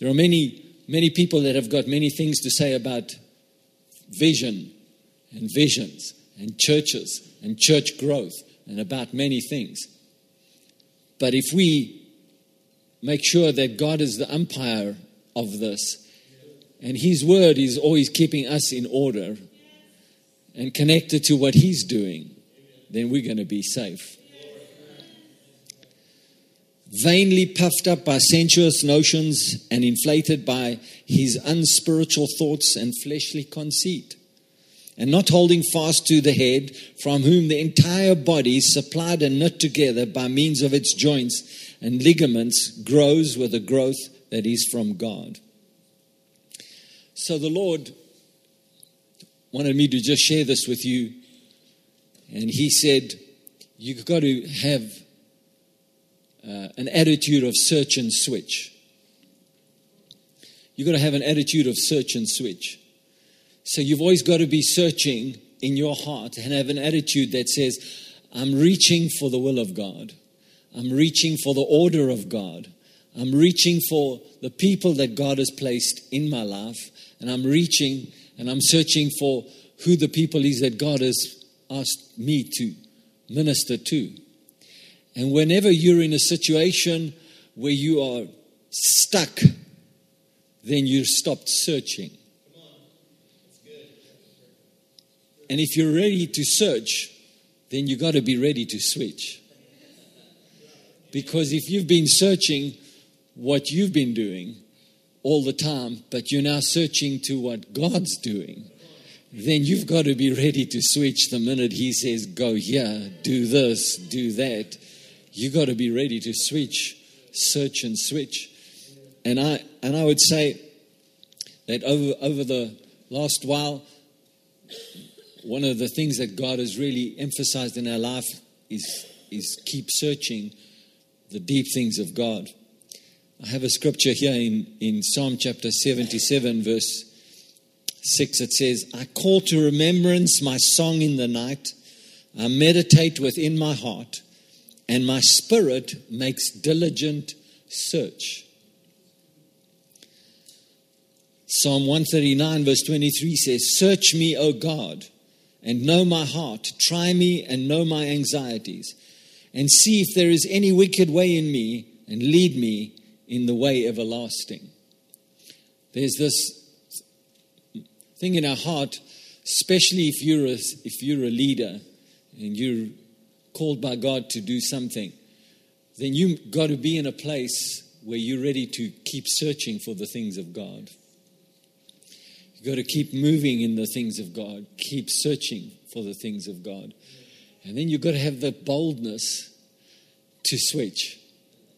[SPEAKER 6] There are many, many people that have got many things to say about vision and visions and churches and church growth and about many things. But if we make sure that God is the umpire of this, and His word is always keeping us in order and connected to what He's doing, then we're going to be safe vainly puffed up by sensuous notions and inflated by his unspiritual thoughts and fleshly conceit, and not holding fast to the head, from whom the entire body, supplied and knit together by means of its joints and ligaments, grows with a growth that is from God. So the Lord wanted me to just share this with you, and He said, You've got to have uh, an attitude of search and switch. You've got to have an attitude of search and switch. So you've always got to be searching in your heart and have an attitude that says, I'm reaching for the will of God. I'm reaching for the order of God. I'm reaching for the people that God has placed in my life. And I'm reaching and I'm searching for who the people is that God has asked me to minister to. And whenever you're in a situation where you are stuck, then you stopped searching. And if you're ready to search, then you got to be ready to switch. Because if you've been searching what you've been doing all the time, but you're now searching to what God's doing, then you've got to be ready to switch the minute He says, Go here, do this, do that you got to be ready to switch, search and switch. And I and I would say that over over the last while, one of the things that God has really emphasized in our life is, is keep searching the deep things of God. I have a scripture here in, in Psalm chapter 77, verse 6. It says, I call to remembrance my song in the night. I meditate within my heart, and my spirit makes diligent search. Psalm 139, verse 23 says, Search me, O God, and know my heart. Try me and know my anxieties, and see if there is any wicked way in me, and lead me in the way everlasting. There's this thing in our heart, especially if you're a, if you're a leader and you're called by God to do something, then you've got to be in a place where you're ready to keep searching for the things of God. You've got to keep moving in the things of God, keep searching for the things of God. And then you've got to have the boldness to switch.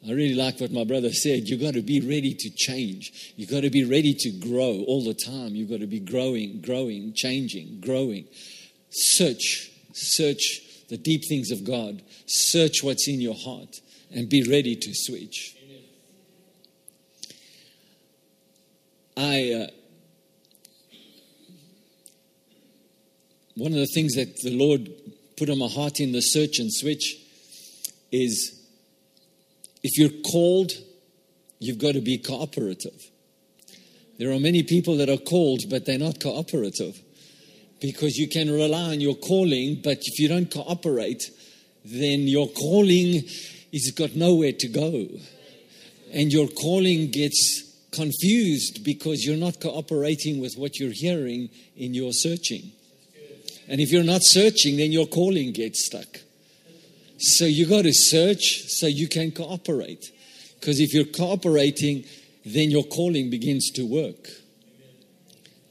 [SPEAKER 6] I really like what my brother said. You've got to be ready to change. You've got to be ready to grow all the time. You've got to be growing, growing, changing, growing. Search, search the deep things of God. Search what's in your heart and be ready to switch. I. Uh, one of the things that the Lord put on my heart in the search and switch is if you're called, you've got to be cooperative. There are many people that are called, but they're not cooperative because you can rely on your calling, but if you don't cooperate, then your calling is got nowhere to go. And your calling gets confused because you're not cooperating with what you're hearing in your searching. And if you're not searching, then your calling gets stuck. So you got to search so you can cooperate. Because if you're cooperating, then your calling begins to work.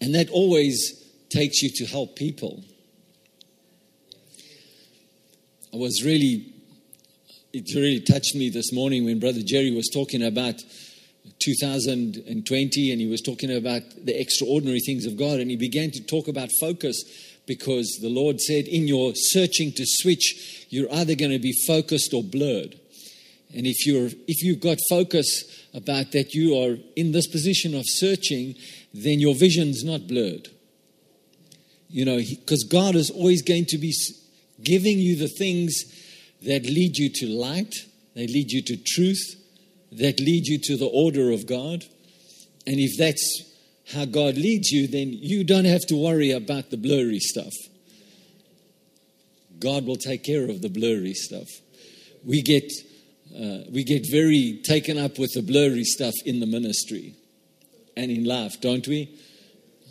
[SPEAKER 6] And that always takes you to help people. I was really, it really touched me this morning when Brother Jerry was talking about 2020 and he was talking about the extraordinary things of God and he began to talk about focus because the Lord said, in your searching to switch, you're either going to be focused or blurred. And if you're if you've got focus about that you are in this position of searching, then your vision's not blurred. You know, because God is always going to be giving you the things that lead you to light, that lead you to truth, that lead you to the order of God. And if that's how God leads you, then you don't have to worry about the blurry stuff. God will take care of the blurry stuff. We get, uh, we get very taken up with the blurry stuff in the ministry and in life, don't we?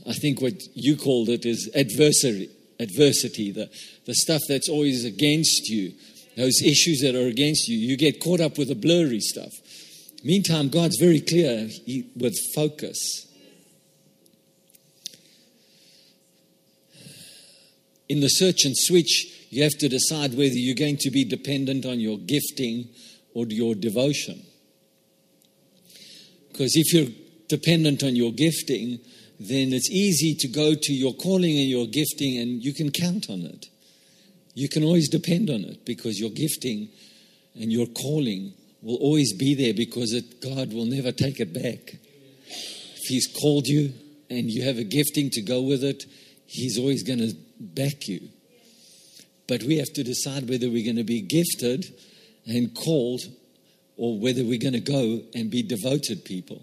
[SPEAKER 6] I think what you called it is adversity, adversity the, the stuff that's always against you, those issues that are against you. You get caught up with the blurry stuff. Meantime, God's very clear with focus. in the search and switch, you have to decide whether you're going to be dependent on your gifting or your devotion. Because if you're dependent on your gifting, then it's easy to go to your calling and your gifting and you can count on it. You can always depend on it because your gifting and your calling will always be there because it, God will never take it back. If He's called you and you have a gifting to go with it, He's always going to back you. But we have to decide whether we're going to be gifted and called or whether we're going to go and be devoted people.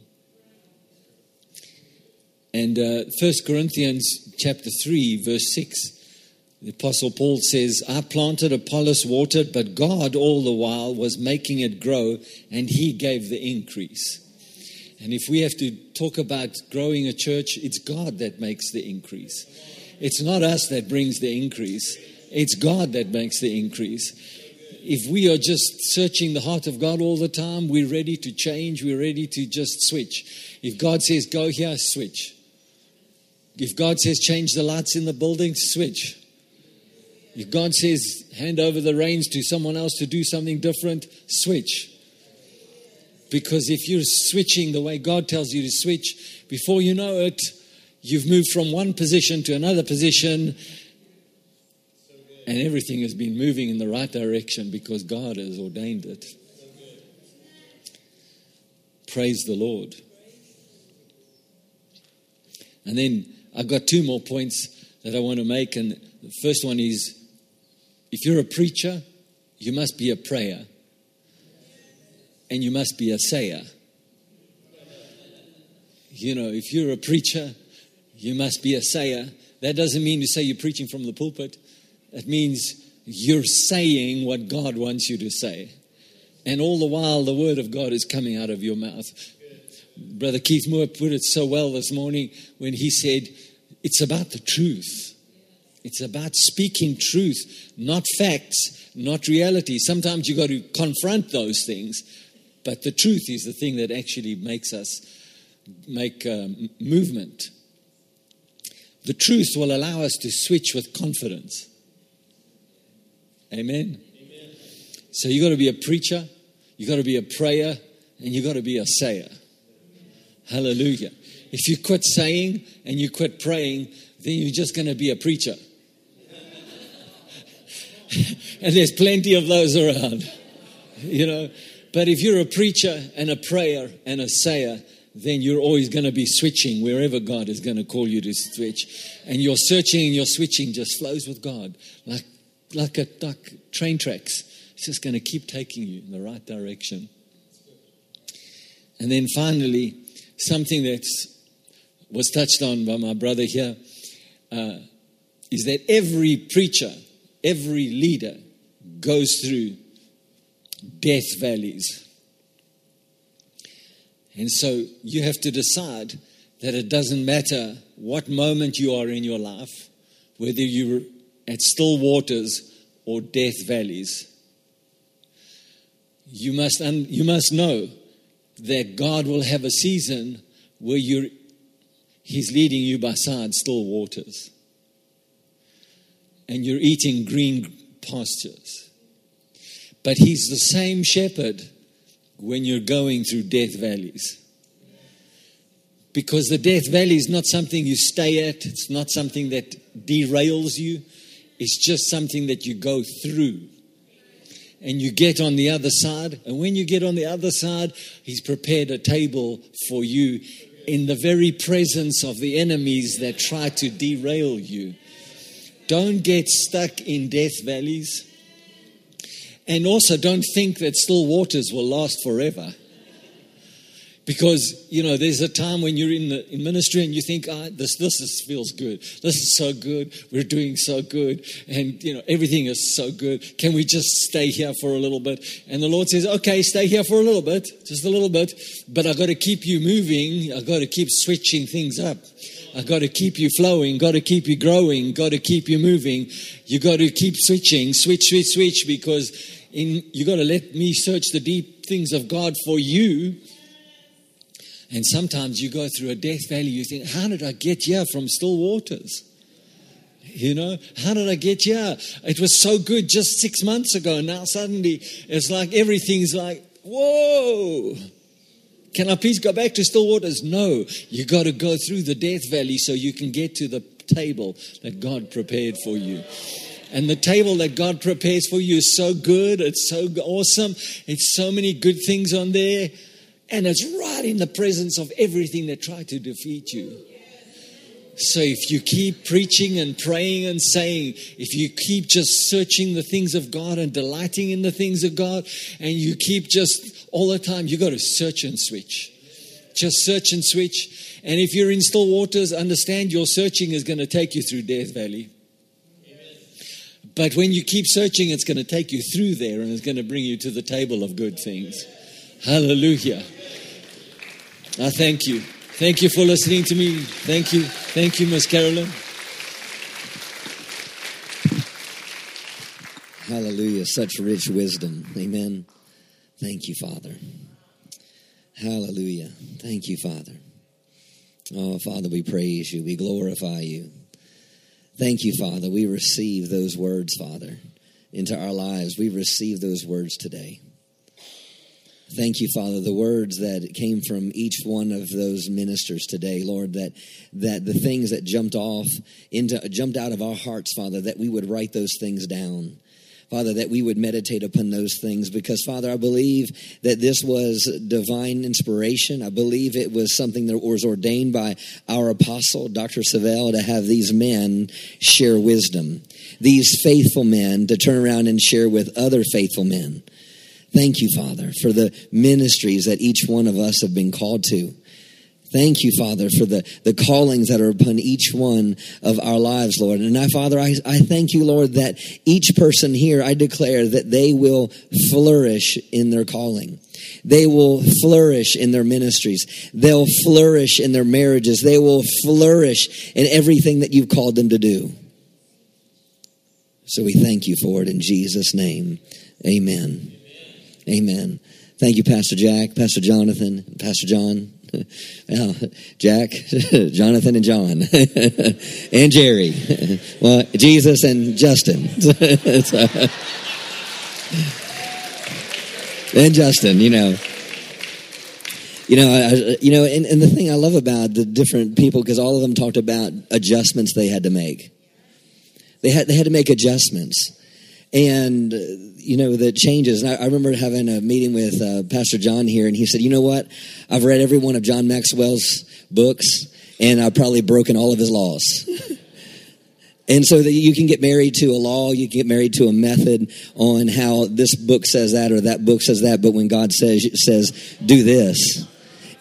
[SPEAKER 6] And uh, 1 Corinthians chapter 3, verse 6, the Apostle Paul says, I planted, Apollos watered, but God all the while was making it grow, and he gave the increase. And if we have to talk about growing a church, it's God that makes the increase. It's not us that brings the increase, it's God that makes the increase. If we are just searching the heart of God all the time, we're ready to change, we're ready to just switch. If God says, go here, switch. If God says, change the lights in the building, switch. If God says, hand over the reins to someone else to do something different, switch. Because if you're switching the way God tells you to switch, before you know it, You've moved from one position to another position, And everything has been moving in the right direction because God has ordained it. Praise the Lord. And then I've got two more points that I want to make. And the first one is if you're a preacher, you must be a prayer and you must be a sayer. You know, if you're a preacher, you must be a sayer. That doesn't mean to say you're preaching from the pulpit. It means you're saying what God wants you to say. And all the while, the word of God is coming out of your mouth. Brother Keith Moore put it so well this morning when he said, It's about the truth. It's about speaking truth, not facts, not reality. Sometimes you've got to confront those things, but the truth is the thing that actually makes us make um, movement. The truth will allow us to switch with confidence. Amen. Amen. So you've got to be a preacher, you've got to be a prayer, and you've got to be a sayer. Hallelujah. If you quit saying and you quit praying, then you're just going to be a preacher. and there's plenty of those around, you know. But if you're a preacher and a prayer and a sayer, then you're always going to be switching wherever God is going to call you to switch. And your searching and your switching just flows with God like, like, a, like train tracks. It's just going to keep taking you in the right direction. And then finally, something that was touched on by my brother here uh, is that every preacher, every leader goes through death valleys. And so you have to decide that it doesn't matter what moment you are in your life, whether you're at still waters or death valleys. You must, un- you must know that God will have a season where you're, He's leading you beside still waters. And you're eating green pastures. But He's the same shepherd when you're going through death valleys. Because the death valley is not something you stay at, it's not something that derails you, it's just something that you go through. And you get on the other side, and when you get on the other side, He's prepared a table for you in the very presence of the enemies that try to derail you. Don't get stuck in death valleys. And also, don't think that still waters will last forever. Because, you know, there's a time when you're in, the, in ministry and you think, ah, this, this is, feels good. This is so good. We're doing so good. And, you know, everything is so good. Can we just stay here for a little bit? And the Lord says, okay, stay here for a little bit, just a little bit. But I've got to keep you moving. I've got to keep switching things up. I've got to keep you flowing, got to keep you growing, got to keep you moving. You got to keep switching, switch, switch, switch, because in, you got to let me search the deep things of God for you. And sometimes you go through a death valley, you think, how did I get here from still waters? You know, how did I get here? It was so good just six months ago. Now suddenly it's like everything's like, whoa. Can I please go back to still waters? No, you got to go through the death valley so you can get to the table that God prepared for you. And the table that God prepares for you is so good. It's so awesome. It's so many good things on there. And it's right in the presence of everything that tried to defeat you. So if you keep preaching and praying and saying, if you keep just searching the things of God and delighting in the things of God, and you keep just all the time, you got to search and switch. Just search and switch. And if you're in still waters, understand your searching is going to take you through Death Valley. But when you keep searching, it's going to take you through there and it's going to bring you to the table of good things. Hallelujah. I thank you. Thank you for listening to me. Thank you. Thank you, Miss Carolyn.
[SPEAKER 3] Hallelujah. Such rich wisdom. Amen. Thank you, Father. Hallelujah. Thank you, Father. Oh, Father, we praise you. We glorify you. Thank you, Father. We receive those words, Father, into our lives. We receive those words today. Thank you, Father, the words that came from each one of those ministers today, Lord, that that the things that jumped off into jumped out of our hearts, Father, that we would write those things down. Father, that we would meditate upon those things because, Father, I believe that this was divine inspiration. I believe it was something that was ordained by our apostle, Dr. Savelle, to have these men share wisdom, these faithful men to turn around and share with other faithful men. Thank you, Father, for the ministries that each one of us have been called to. Thank you, Father, for the, the callings that are upon each one of our lives, Lord. And I, Father, I, I thank you, Lord, that each person here, I declare that they will flourish in their calling. They will flourish in their ministries. They'll flourish in their marriages. They will flourish in everything that you've called them to do. So we thank you for it in Jesus' name. Amen. Amen. Thank you, Pastor Jack, Pastor Jonathan, Pastor John. Jack, Jonathan, and John, and Jerry. Well, Jesus and Justin. and Justin, you know. You know, I, you know, and, and the thing I love about the different people because all of them talked about adjustments they had to make. They had they had to make adjustments, and you know the changes. And I, I remember having a meeting with uh, Pastor John here, and he said, "You know what? I've read every one of John Maxwell's books, and I've probably broken all of his laws." And so that you can get married to a law, you can get married to a method on how this book says that or that book says that, but when God says says do this,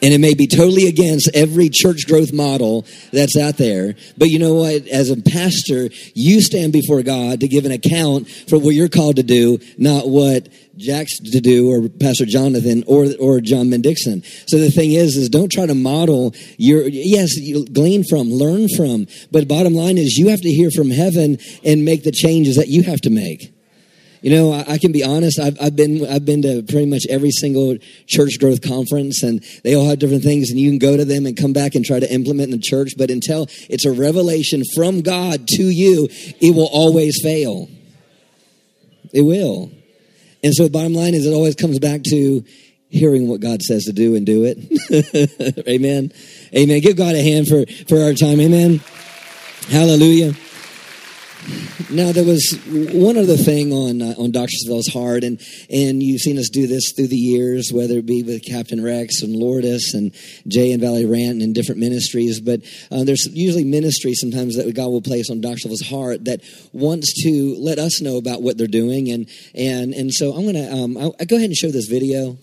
[SPEAKER 3] and it may be totally against every church growth model that's out there. But you know what? As a pastor, you stand before God to give an account for what you're called to do, not what Jack's to do or Pastor Jonathan or or John Mendixon. So the thing is, is don't try to model your yes, you glean from, learn from, but bottom line is you have to hear from heaven and make the changes that you have to make. You know, I, I, can be honest. I've, I've been I've been to pretty much every single church growth conference, and they all have different things. And you can go to them and come back and try to implement in the church, but until it's a revelation from God to you, it will always fail. It will. And so, bottom line is, it always comes back to hearing what God says to do and do it. Amen. Amen. Give God a hand for for our time. Amen. Hallelujah. Now there was one other thing on uh, on Dr. Savelle's heart, and and you've seen us do this through the years, whether it be with Captain Rex and Lourdes and Jay and Valley Rant and different ministries. But uh, there's usually ministry sometimes that God will place on Dr. Savelle's heart that wants to let us know about what they're doing, and and and so I'm to um, I'll, I'll go ahead and show this video.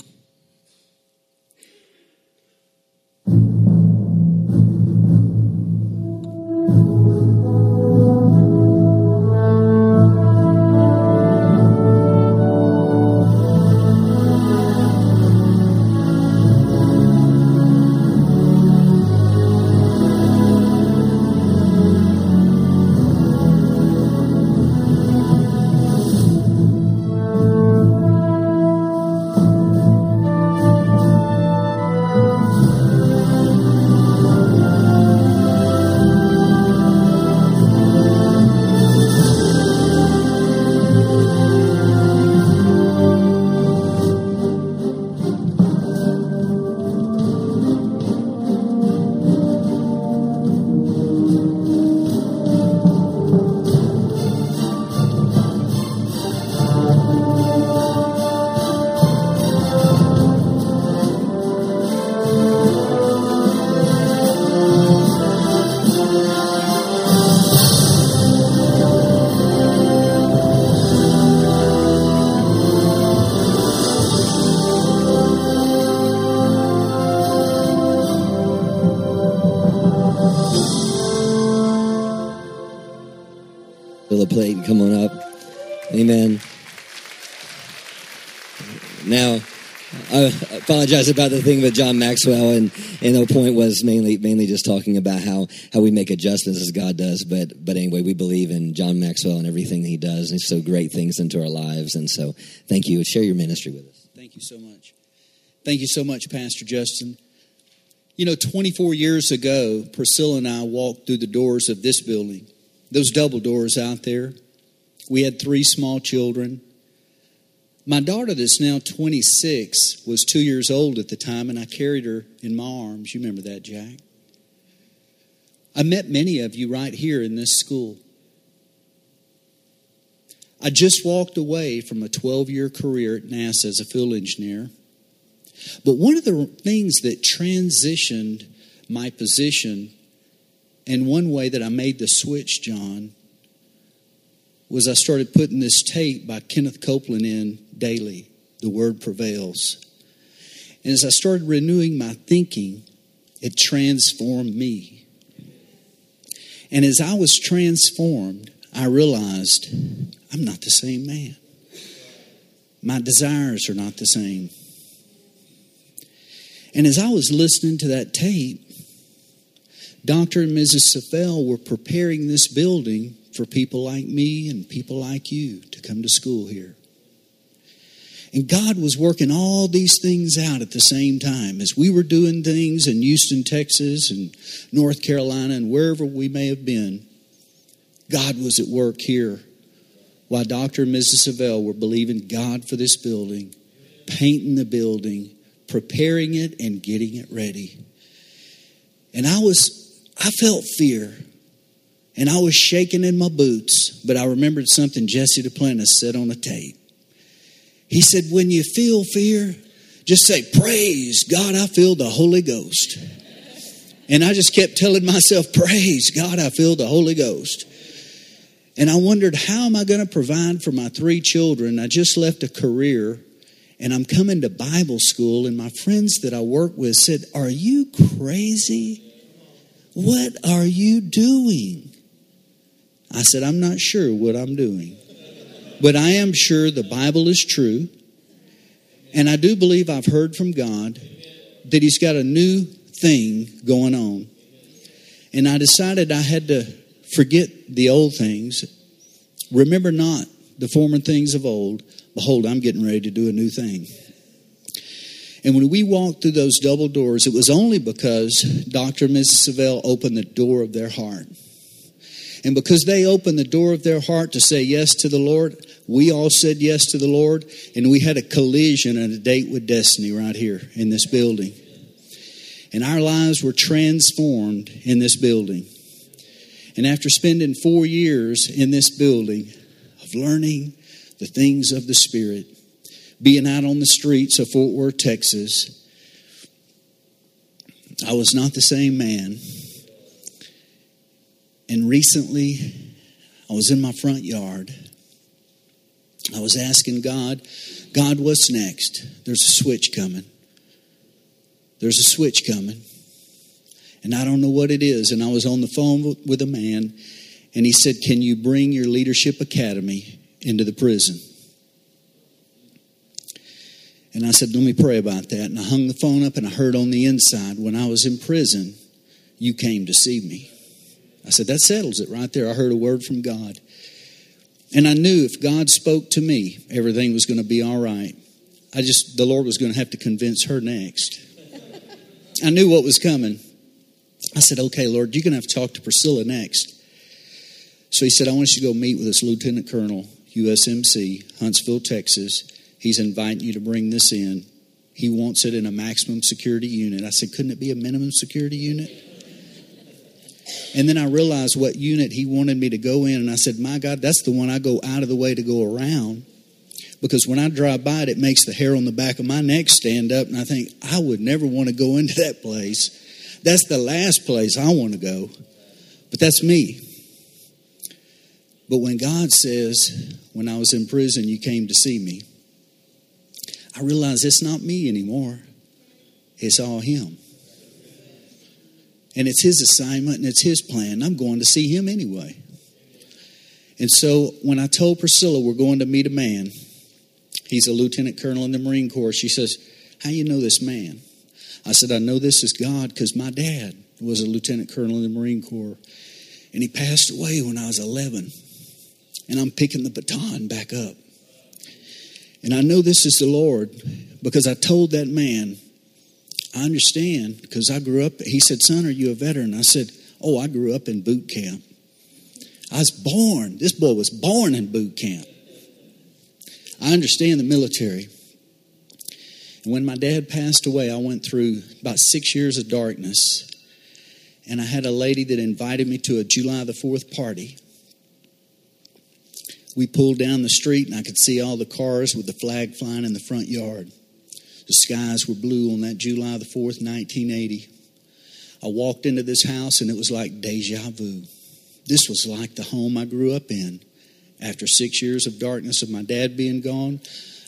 [SPEAKER 3] Apologize about the thing with John Maxwell, and, and the point was mainly mainly just talking about how, how we make adjustments as God does. But but anyway, we believe in John Maxwell and everything he does, and he's so great things into our lives. And so, thank you. Share your ministry with us.
[SPEAKER 7] Thank you so much. Thank you so much, Pastor Justin. You know, 24 years ago, Priscilla and I walked through the doors of this building those double doors out there. We had three small children. My daughter, that's now 26, was two years old at the time, and I carried her in my arms. You remember that, Jack? I met many of you right here in this school. I just walked away from a 12 year career at NASA as a field engineer. But one of the things that transitioned my position, and one way that I made the switch, John, was I started putting this tape by Kenneth Copeland in daily. The Word prevails. And as I started renewing my thinking, it transformed me. And as I was transformed, I realized I'm not the same man. My desires are not the same. And as I was listening to that tape, Dr. and Mrs. Savelle were preparing this building for people like me and people like you to come to school here. And God was working all these things out at the same time. As we were doing things in Houston, Texas, and North Carolina, and wherever we may have been, God was at work here. While Dr. and Mrs. Savelle were believing God for this building, painting the building, preparing it, and getting it ready. And I was, I felt fear. And I was shaking in my boots, but I remembered something Jesse Duplantis said on a tape. He said, When you feel fear, just say, Praise God, I feel the Holy Ghost. And I just kept telling myself, Praise God, I feel the Holy Ghost. And I wondered, How am I going to provide for my three children? I just left a career and I'm coming to Bible school, and my friends that I work with said, Are you crazy? What are you doing? I said, I'm not sure what I'm doing, but I am sure the Bible is true. And I do believe I've heard from God that He's got a new thing going on. And I decided I had to forget the old things. Remember not the former things of old. Behold, I'm getting ready to do a new thing. And when we walked through those double doors, it was only because Dr. and Mrs. Savelle opened the door of their heart. And because they opened the door of their heart to say yes to the Lord, we all said yes to the Lord, and we had a collision and a date with destiny right here in this building. And our lives were transformed in this building. And after spending four years in this building of learning the things of the Spirit, being out on the streets of Fort Worth, Texas, I was not the same man and recently, I was in my front yard. I was asking God, God, what's next? There's a switch coming. There's a switch coming. And I don't know what it is. And I was on the phone with a man, and he said, Can you bring your leadership academy into the prison? And I said, Let me pray about that. And I hung the phone up, and I heard on the inside, When I was in prison, you came to see me. I said, That settles it right there. I heard a word from God. And I knew if God spoke to me, everything was going to be all right. I just, the Lord was going to have to convince her next. I knew what was coming. I said, Okay, Lord, you're going to have to talk to Priscilla next. So he said, I want you to go meet with this Lieutenant Colonel, USMC, Huntsville, Texas. He's inviting you to bring this in. He wants it in a maximum security unit. I said, Couldn't it be a minimum security unit? And then I realized what unit he wanted me to go in. And I said, My God, that's the one I go out of the way to go around. Because when I drive by it, it makes the hair on the back of my neck stand up. And I think, I would never want to go into that place. That's the last place I want to go. But that's me. But when God says, When I was in prison, you came to see me, I realize it's not me anymore, it's all Him. And it's his assignment and it's his plan. I'm going to see him anyway. And so when I told Priscilla we're going to meet a man, he's a lieutenant colonel in the Marine Corps, she says, How you know this man? I said, I know this is God because my dad was a lieutenant colonel in the Marine Corps. And he passed away when I was 11. And I'm picking the baton back up. And I know this is the Lord because I told that man I understand because I grew up. He said, Son, are you a veteran? I said, Oh, I grew up in boot camp. I was born, this boy was born in boot camp. I understand the military. And when my dad passed away, I went through about six years of darkness. And I had a lady that invited me to a July the 4th party. We pulled down the street, and I could see all the cars with the flag flying in the front yard. The skies were blue on that July the 4th, 1980. I walked into this house, and it was like deja vu. This was like the home I grew up in. After six years of darkness of my dad being gone,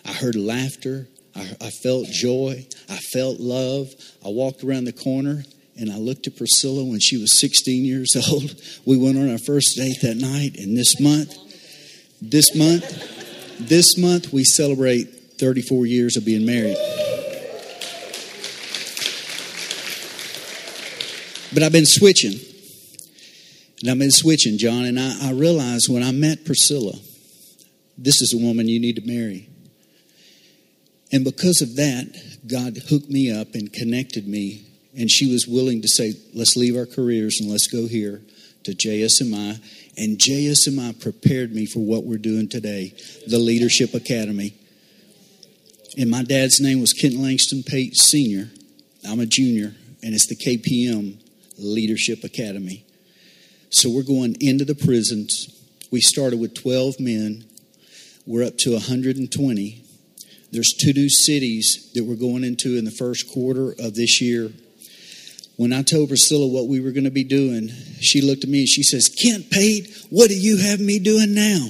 [SPEAKER 7] I heard laughter. I, I felt joy. I felt love. I walked around the corner and I looked at Priscilla when she was 16 years old. We went on our first date that night, and this month, this month, this month we celebrate 34 years of being married. But I've been switching. And I've been switching, John, and I, I realized when I met Priscilla, this is a woman you need to marry. And because of that, God hooked me up and connected me. And she was willing to say, let's leave our careers and let's go here to JSMI. And JSMI prepared me for what we're doing today the Leadership Academy. And my dad's name was Kent Langston Pate Sr. I'm a junior, and it's the KPM Leadership Academy. So we're going into the prisons. We started with 12 men. We're up to 120. There's two new cities that we're going into in the first quarter of this year. When I told Priscilla what we were going to be doing, she looked at me and she says, Kent Pate, what do you have me doing now?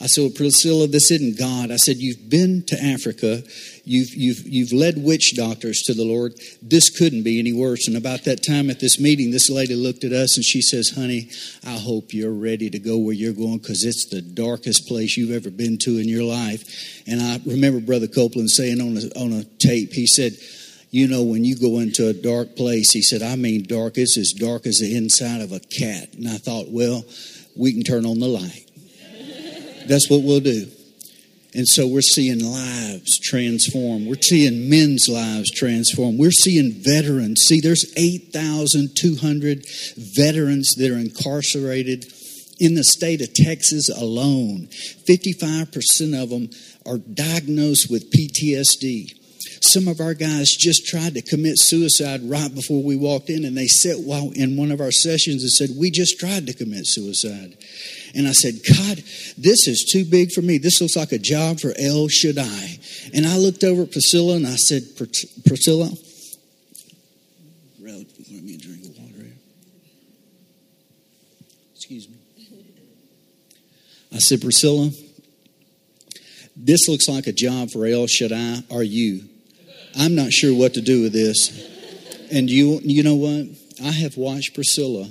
[SPEAKER 7] I said, Priscilla, this isn't God. I said, You've been to Africa. You've, you've, you've led witch doctors to the Lord. This couldn't be any worse. And about that time at this meeting, this lady looked at us and she says, Honey, I hope you're ready to go where you're going because it's the darkest place you've ever been to in your life. And I remember Brother Copeland saying on a, on a tape, he said, you know, when you go into a dark place, he said, I mean dark, it's as dark as the inside of a cat. And I thought, well, we can turn on the light. That's what we'll do. And so we're seeing lives transform. We're seeing men's lives transform. We're seeing veterans. See, there's 8,200 veterans that are incarcerated in the state of Texas alone. 55% of them are diagnosed with PTSD. Some of our guys just tried to commit suicide right before we walked in, and they said while in one of our sessions and said, We just tried to commit suicide. And I said, God, this is too big for me. This looks like a job for El Shaddai. And I looked over at Priscilla and I said, Priscilla, let me drink of water. Excuse me. I said, Priscilla, this looks like a job for El Shaddai. Are you? I'm not sure what to do with this. And you, you know what? I have watched Priscilla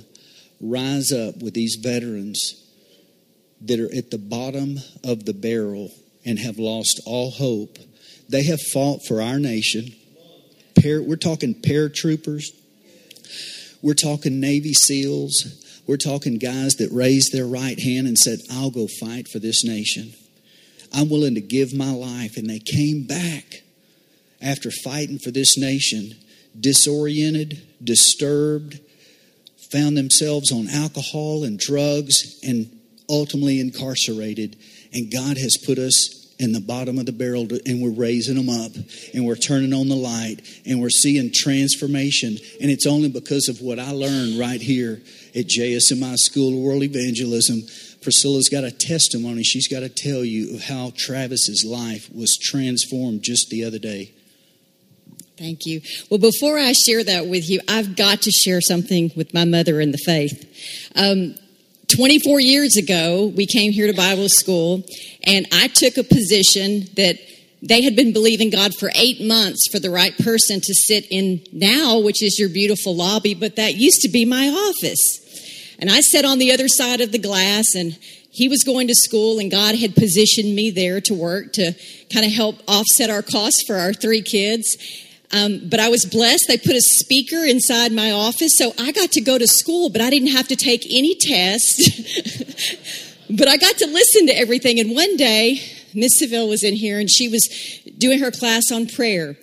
[SPEAKER 7] rise up with these veterans that are at the bottom of the barrel and have lost all hope. They have fought for our nation. We're talking paratroopers. We're talking Navy SEALs. We're talking guys that raised their right hand and said, I'll go fight for this nation. I'm willing to give my life. And they came back after fighting for this nation, disoriented, disturbed, found themselves on alcohol and drugs, and ultimately incarcerated. And God has put us in the bottom of the barrel and we're raising them up and we're turning on the light and we're seeing transformation. And it's only because of what I learned right here at JSMI School of World Evangelism. Priscilla's got a testimony she's got to tell you of how Travis's life was transformed just the other day.
[SPEAKER 8] Thank you. Well, before I share that with you, I've got to share something with my mother in the faith. Um, 24 years ago, we came here to Bible school, and I took a position that they had been believing God for eight months for the right person to sit in now, which is your beautiful lobby, but that used to be my office. And I sat on the other side of the glass, and he was going to school, and God had positioned me there to work to kind of help offset our costs for our three kids. Um, but I was blessed. They put a speaker inside my office, so I got to go to school, but I didn't have to take any tests. but I got to listen to everything. And one day, Miss Savelle was in here, and she was doing her class on prayer.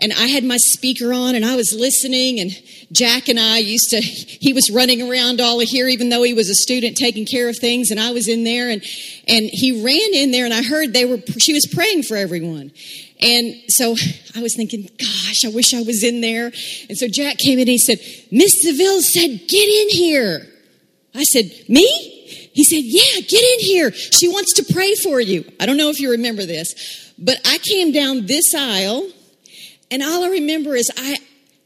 [SPEAKER 8] And I had my speaker on and I was listening and Jack and I used to he was running around all of here even though he was a student taking care of things and I was in there and and he ran in there and I heard they were she was praying for everyone. And so I was thinking, gosh, I wish I was in there. And so Jack came in and he said, Miss Savelle said, get in here. I said, me? He said, yeah, get in here. She wants to pray for you. I don't know if you remember this, but I came down this aisle and all I remember is I,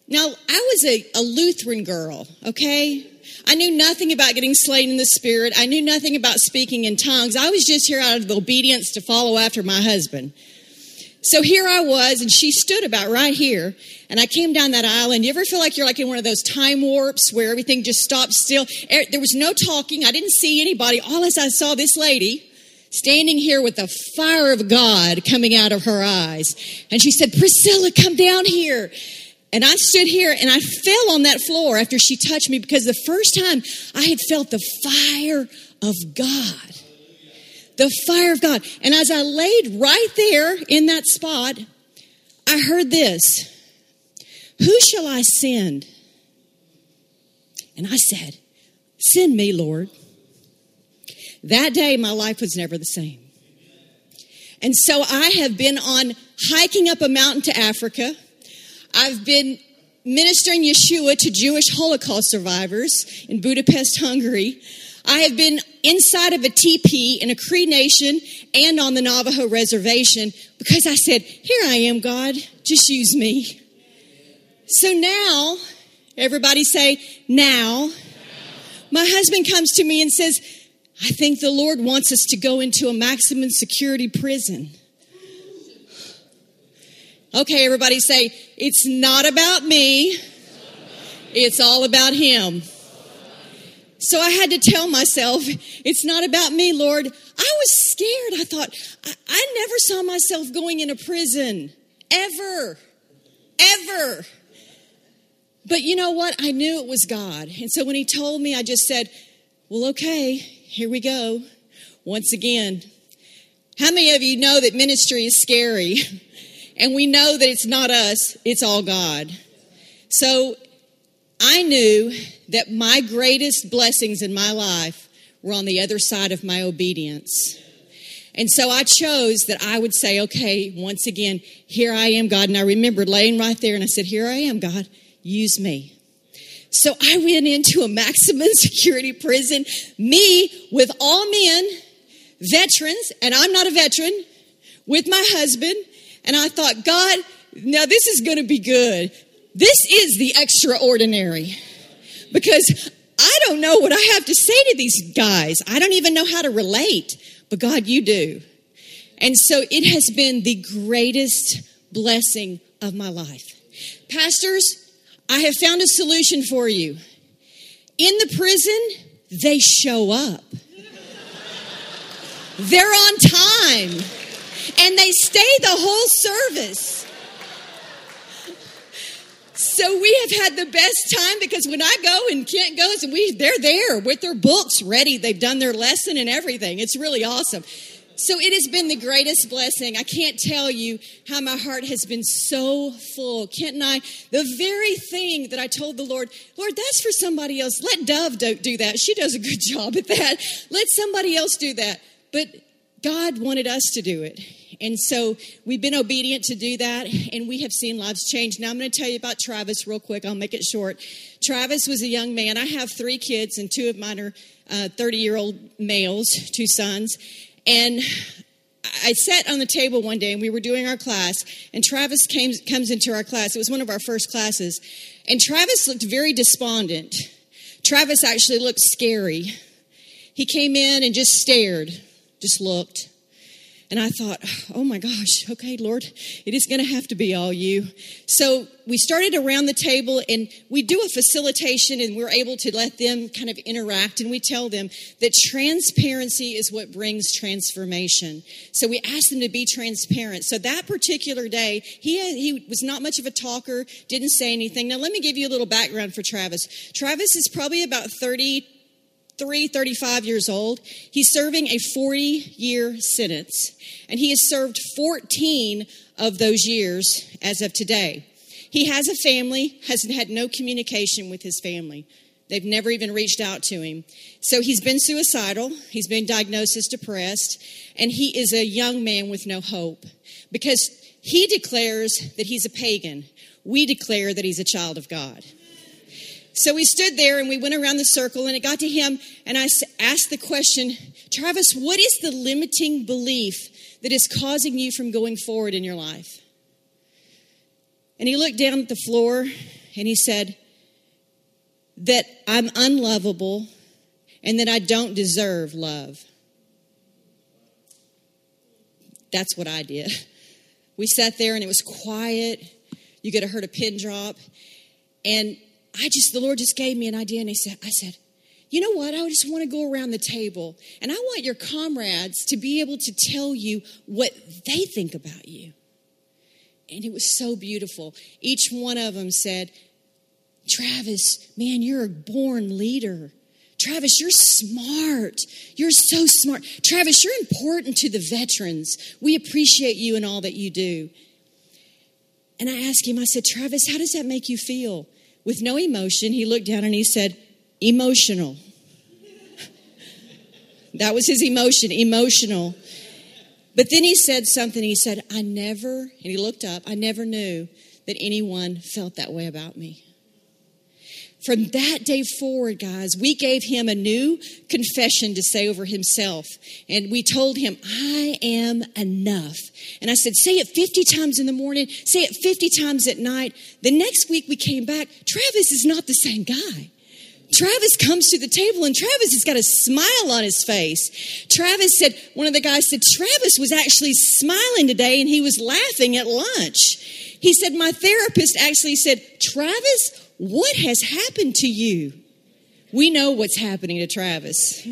[SPEAKER 8] now I was a, a Lutheran girl, okay? I knew nothing about getting slain in the spirit. I knew nothing about speaking in tongues. I was just here out of obedience to follow after my husband. So here I was, and she stood about right here, and I came down that aisle. And you ever feel like you're like in one of those time warps where everything just stops still? Er, there was no talking. I didn't see anybody. All as I saw this lady standing here with the fire of God coming out of her eyes. And she said, Priscilla, come down here. And I stood here and I fell on that floor after she touched me because the first time I had felt the fire of God the fire of God. And as I laid right there in that spot, I heard this Who shall I send? And I said, Send me, Lord. That day, my life was never the same. And so I have been on hiking up a mountain to Africa. I've been ministering Yeshua to Jewish Holocaust survivors in Budapest, Hungary. I have been inside of a teepee in a Cree Nation and on the Navajo reservation because I said, Here I am, God, just use me. So now, everybody say, now. My husband comes to me and says, I think the Lord wants us to go into a maximum security prison. Okay, everybody say, It's not about me, it's all about Him. So I had to tell myself, it's not about me, Lord. I was scared. I thought, I, I never saw myself going in a prison. Ever. Ever. But you know what? I knew it was God. And so when He told me, I just said, well, okay, here we go. Once again, how many of you know that ministry is scary? And we know that it's not us, it's all God. So I knew that my greatest blessings in my life were on the other side of my obedience. And so I chose that I would say, okay, once again, here I am, God. And I remembered laying right there and I said, here I am, God, use me. So I went into a maximum security prison, me with all men, veterans, and I'm not a veteran, with my husband. And I thought, God, now this is going to be good. This is the extraordinary because I don't know what I have to say to these guys. I don't even know how to relate, but God, you do. And so it has been the greatest blessing of my life. Pastors, I have found a solution for you. In the prison, they show up. They're on time and they stay the whole service. So we have had the best time because when I go and Kent goes we they're there with their books ready. They've done their lesson and everything. It's really awesome. So it has been the greatest blessing. I can't tell you how my heart has been so full. Kent and I, the very thing that I told the Lord, Lord, that's for somebody else. Let Dove do that. She does a good job at that. Let somebody else do that. But God wanted us to do it. And so we've been obedient to do that, and we have seen lives change. Now I'm going to tell you about Travis real quick. I'll make it short. Travis was a young man. I have three kids, and two of mine are 30 uh, year old males, two sons. And I sat on the table one day and we were doing our class, and Travis came, comes into our class. It was one of our first classes. And Travis looked very despondent. Travis actually looked scary. He came in and just stared, just looked. And I thought, oh my gosh, okay, Lord, it is going to have to be all you. So we started around the table and we do a facilitation and we're able to let them kind of interact and we tell them that transparency is what brings transformation. So we ask them to be transparent. So that particular day, he, had, he was not much of a talker, didn't say anything. Now let me give you a little background for Travis. Travis is probably about 30, 35 years old. He's serving a 40 year sentence, and he has served 14 of those years as of today. He has a family, has had no communication with his family. They've never even reached out to him. So he's been suicidal, he's been diagnosed as depressed, and he is a young man with no hope because he declares that he's a pagan. We declare that he's a child of God. So we stood there and we went around the circle, and it got to him, and I asked the question Travis, what is the limiting belief that is causing you from going forward in your life? And he looked down at the floor and he said, That I'm unlovable and that I don't deserve love. That's what I did. We sat there and it was quiet. You could have heard a pin drop. And I just, the Lord just gave me an idea, and He said, I said, you know what? I just want to go around the table, and I want your comrades to be able to tell you what they think about you. And it was so beautiful. Each one of them said, Travis, man, you're a born leader. Travis, you're smart. You're so smart. Travis, you're important to the veterans. We appreciate you and all that you do. And I asked him, I said, Travis, how does that make you feel? With no emotion, he looked down and he said, Emotional. that was his emotion, emotional. But then he said something. He said, I never, and he looked up, I never knew that anyone felt that way about me. From that day forward, guys, we gave him a new confession to say over himself. And we told him, I am enough. And I said, say it 50 times in the morning, say it 50 times at night. The next week we came back, Travis is not the same guy. Travis comes to the table and Travis has got a smile on his face. Travis said, one of the guys said, Travis was actually smiling today and he was laughing at lunch. He said, My therapist actually said, Travis, what has happened to you? We know what's happening to Travis.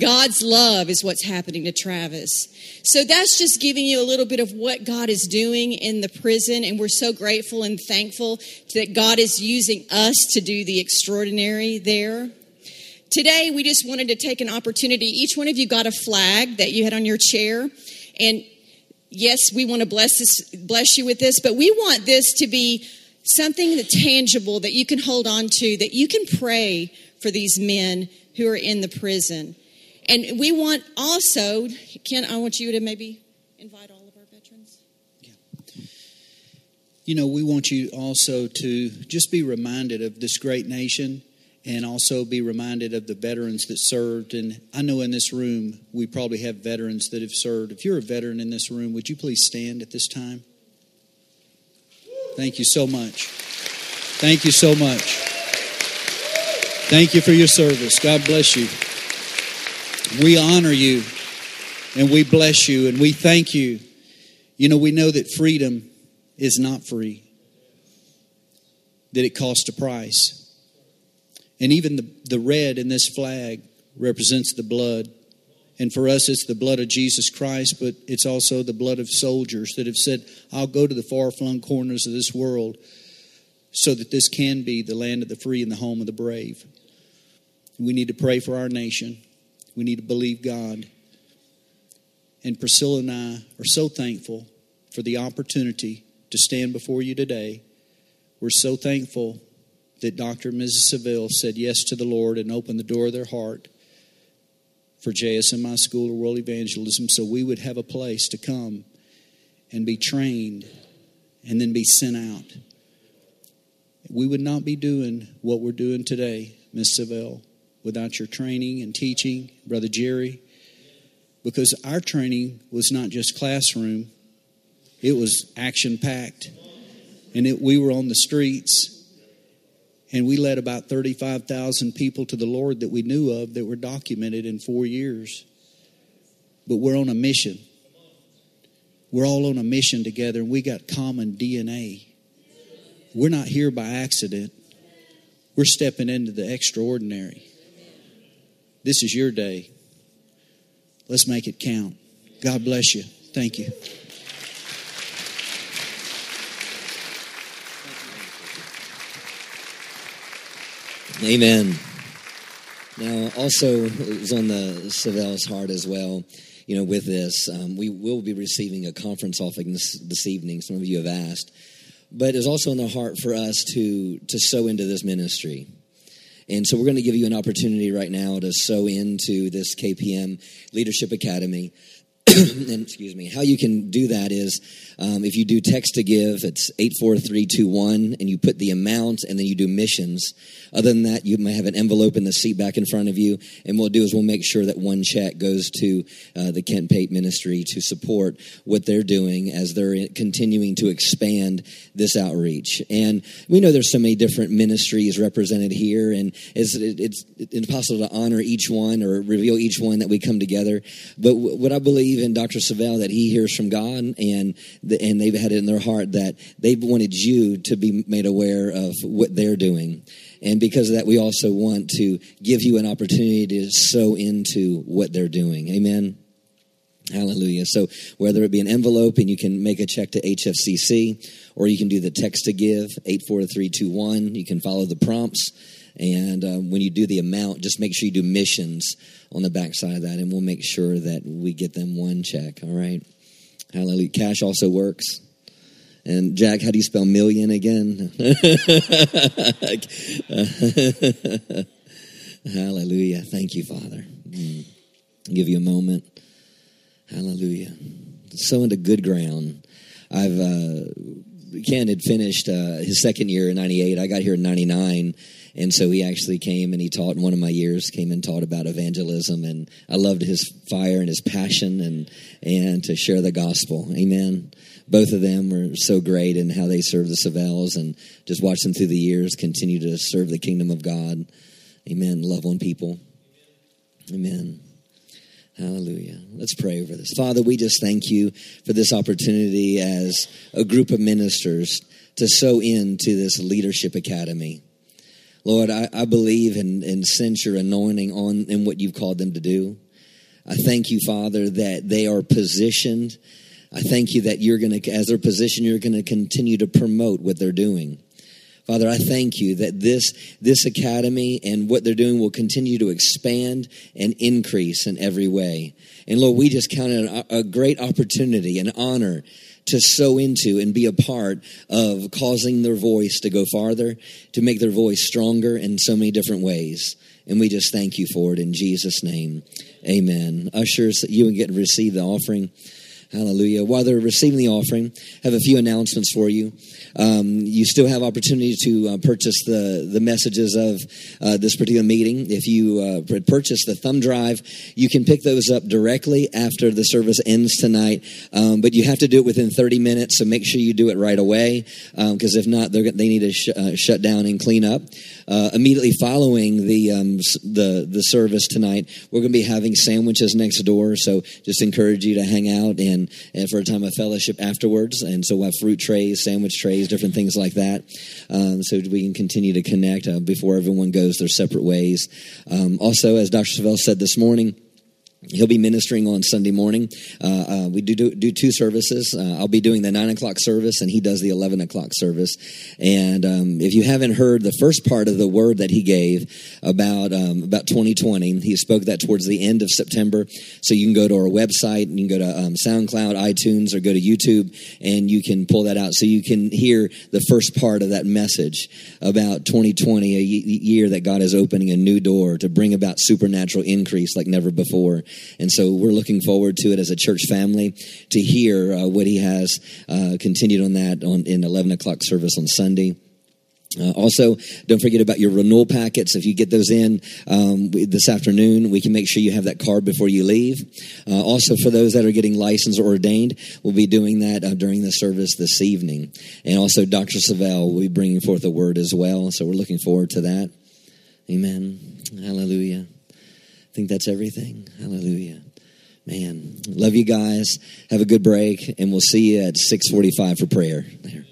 [SPEAKER 8] God's love is what's happening to Travis. So that's just giving you a little bit of what God is doing in the prison. And we're so grateful and thankful that God is using us to do the extraordinary there. Today, we just wanted to take an opportunity. Each one of you got a flag that you had on your chair. And yes, we want to bless, this, bless you with this, but we want this to be something that's tangible that you can hold on to, that you can pray for these men who are in the prison. And we want also, Ken, I want you to maybe invite all of our veterans.
[SPEAKER 7] Yeah. You know, we want you also to just be reminded of this great nation and also be reminded of the veterans that served. And I know in this room, we probably have veterans that have served. If you're a veteran in this room, would you please stand at this time? Thank you so much. Thank you so much. Thank you for your service. God bless you. We honor you and we bless you and we thank you. You know, we know that freedom is not free, that it costs a price. And even the, the red in this flag represents the blood and for us, it's the blood of Jesus Christ, but it's also the blood of soldiers that have said, I'll go to the far flung corners of this world so that this can be the land of the free and the home of the brave. We need to pray for our nation. We need to believe God. And Priscilla and I are so thankful for the opportunity to stand before you today. We're so thankful that Dr. and Mrs. Savelle said yes to the Lord and opened the door of their heart for JSMI School of World Evangelism so we would have a place to come and be trained and then be sent out. We would not be doing what we're doing today, Miss Savelle, without your training and teaching, Brother Jerry, because our training was not just classroom, it was action packed. And it, we were on the streets and we led about 35,000 people to the Lord that we knew of that were documented in four years. But we're on a mission. We're all on a mission together, and we got common DNA. We're not here by accident. We're stepping into the extraordinary. This is your day. Let's make it count. God bless you. Thank you.
[SPEAKER 3] Amen. Now, also, it was on the Savelle's heart as well. You know, with this, um, we will be receiving a conference offering this, this evening. Some of you have asked, but it's also in the heart for us to to sow into this ministry. And so, we're going to give you an opportunity right now to sow into this KPM Leadership Academy. and excuse me, how you can do that is um, if you do text to give, it's 84321, and you put the amount and then you do missions. Other than that, you might have an envelope in the seat back in front of you, and what we'll do is we'll make sure that one check goes to uh, the Kent Pate Ministry to support what they're doing as they're continuing to expand this outreach. And we know there's so many different ministries represented here, and it's, it's impossible to honor each one or reveal each one that we come together. But what I believe in Dr. Savelle that he hears from God, and the, and they've had it in their heart that they've wanted you to be made aware of what they're doing. And because of that, we also want to give you an opportunity to sow into what they're doing. Amen. Hallelujah. So whether it be an envelope and you can make a check to HFCC, or you can do the text to give, 84321. You can follow the prompts. And um, when you do the amount, just make sure you do missions on the backside of that, and we'll make sure that we get them one check. All right. Hallelujah. Cash also works. And Jack, how do you spell million again? Hallelujah. Thank you, Father. Mm. I'll give you a moment. Hallelujah. Sow into good ground. I've uh, Ken had finished uh, his second year in '98. I got here in '99, and so he actually came and he taught in one of my years. Came and taught about evangelism, and I loved his fire and his passion, and and to share the gospel. Amen. Both of them were so great in how they served the Savelles, and just watch them through the years continue to serve the kingdom of God. Amen. Love on people. Amen. Hallelujah. Let's pray over this. Father, we just thank you for this opportunity as a group of ministers to sow into this leadership academy. Lord, I, I believe and, and sense your anointing on in what you've called them to do. I thank you, Father, that they are positioned. I thank you that you're going to, as their position, you're going to continue to promote what they're doing. Father, I thank you that this, this academy and what they're doing will continue to expand and increase in every way. And Lord, we just count it a, a great opportunity, an honor to sow into and be a part of causing their voice to go farther, to make their voice stronger in so many different ways. And we just thank you for it in Jesus' name. Amen. Ushers, you can get to receive the offering. Hallelujah. While they're receiving the offering, I have a few announcements for you. Um, you still have opportunity to uh, purchase the, the messages of uh, this particular meeting. If you uh, purchase the thumb drive, you can pick those up directly after the service ends tonight. Um, but you have to do it within 30 minutes, so make sure you do it right away, because um, if not, they need to sh- uh, shut down and clean up. Uh, immediately following the, um, the, the service tonight, we're going to be having sandwiches next door, so just encourage you to hang out and and, for a time of fellowship afterwards. And so we'll have fruit trays, sandwich trays, different things like that. Um, so we can continue to connect uh, before everyone goes their separate ways. Um, also, as Dr. Savelle said this morning, He'll be ministering on Sunday morning. Uh, uh, we do, do, do two services. Uh, I'll be doing the nine o'clock service, and he does the eleven o'clock service. And um, if you haven't heard the first part of the word that he gave about um, about 2020, he spoke that towards the end of September. So you can go to our website, and you can go to um, SoundCloud, iTunes, or go to YouTube, and you can pull that out so you can hear the first part of that message about 2020, a year that God is opening a new door to bring about supernatural increase like never before. And so we're looking forward to it as a church family to hear uh, what he has uh, continued on that on, in 11 o'clock service on Sunday. Uh, also, don't forget about your renewal packets. If you get those in um, this afternoon, we can make sure you have that card before you leave. Uh, also, for those that are getting licensed or ordained, we'll be doing that uh, during the service this evening. And also, Dr. Savelle will be bringing forth a word as well. So we're looking forward to that. Amen. Hallelujah think that's everything. Hallelujah. Man, love you guys. Have a good break, and we'll see you at 645 for prayer. There.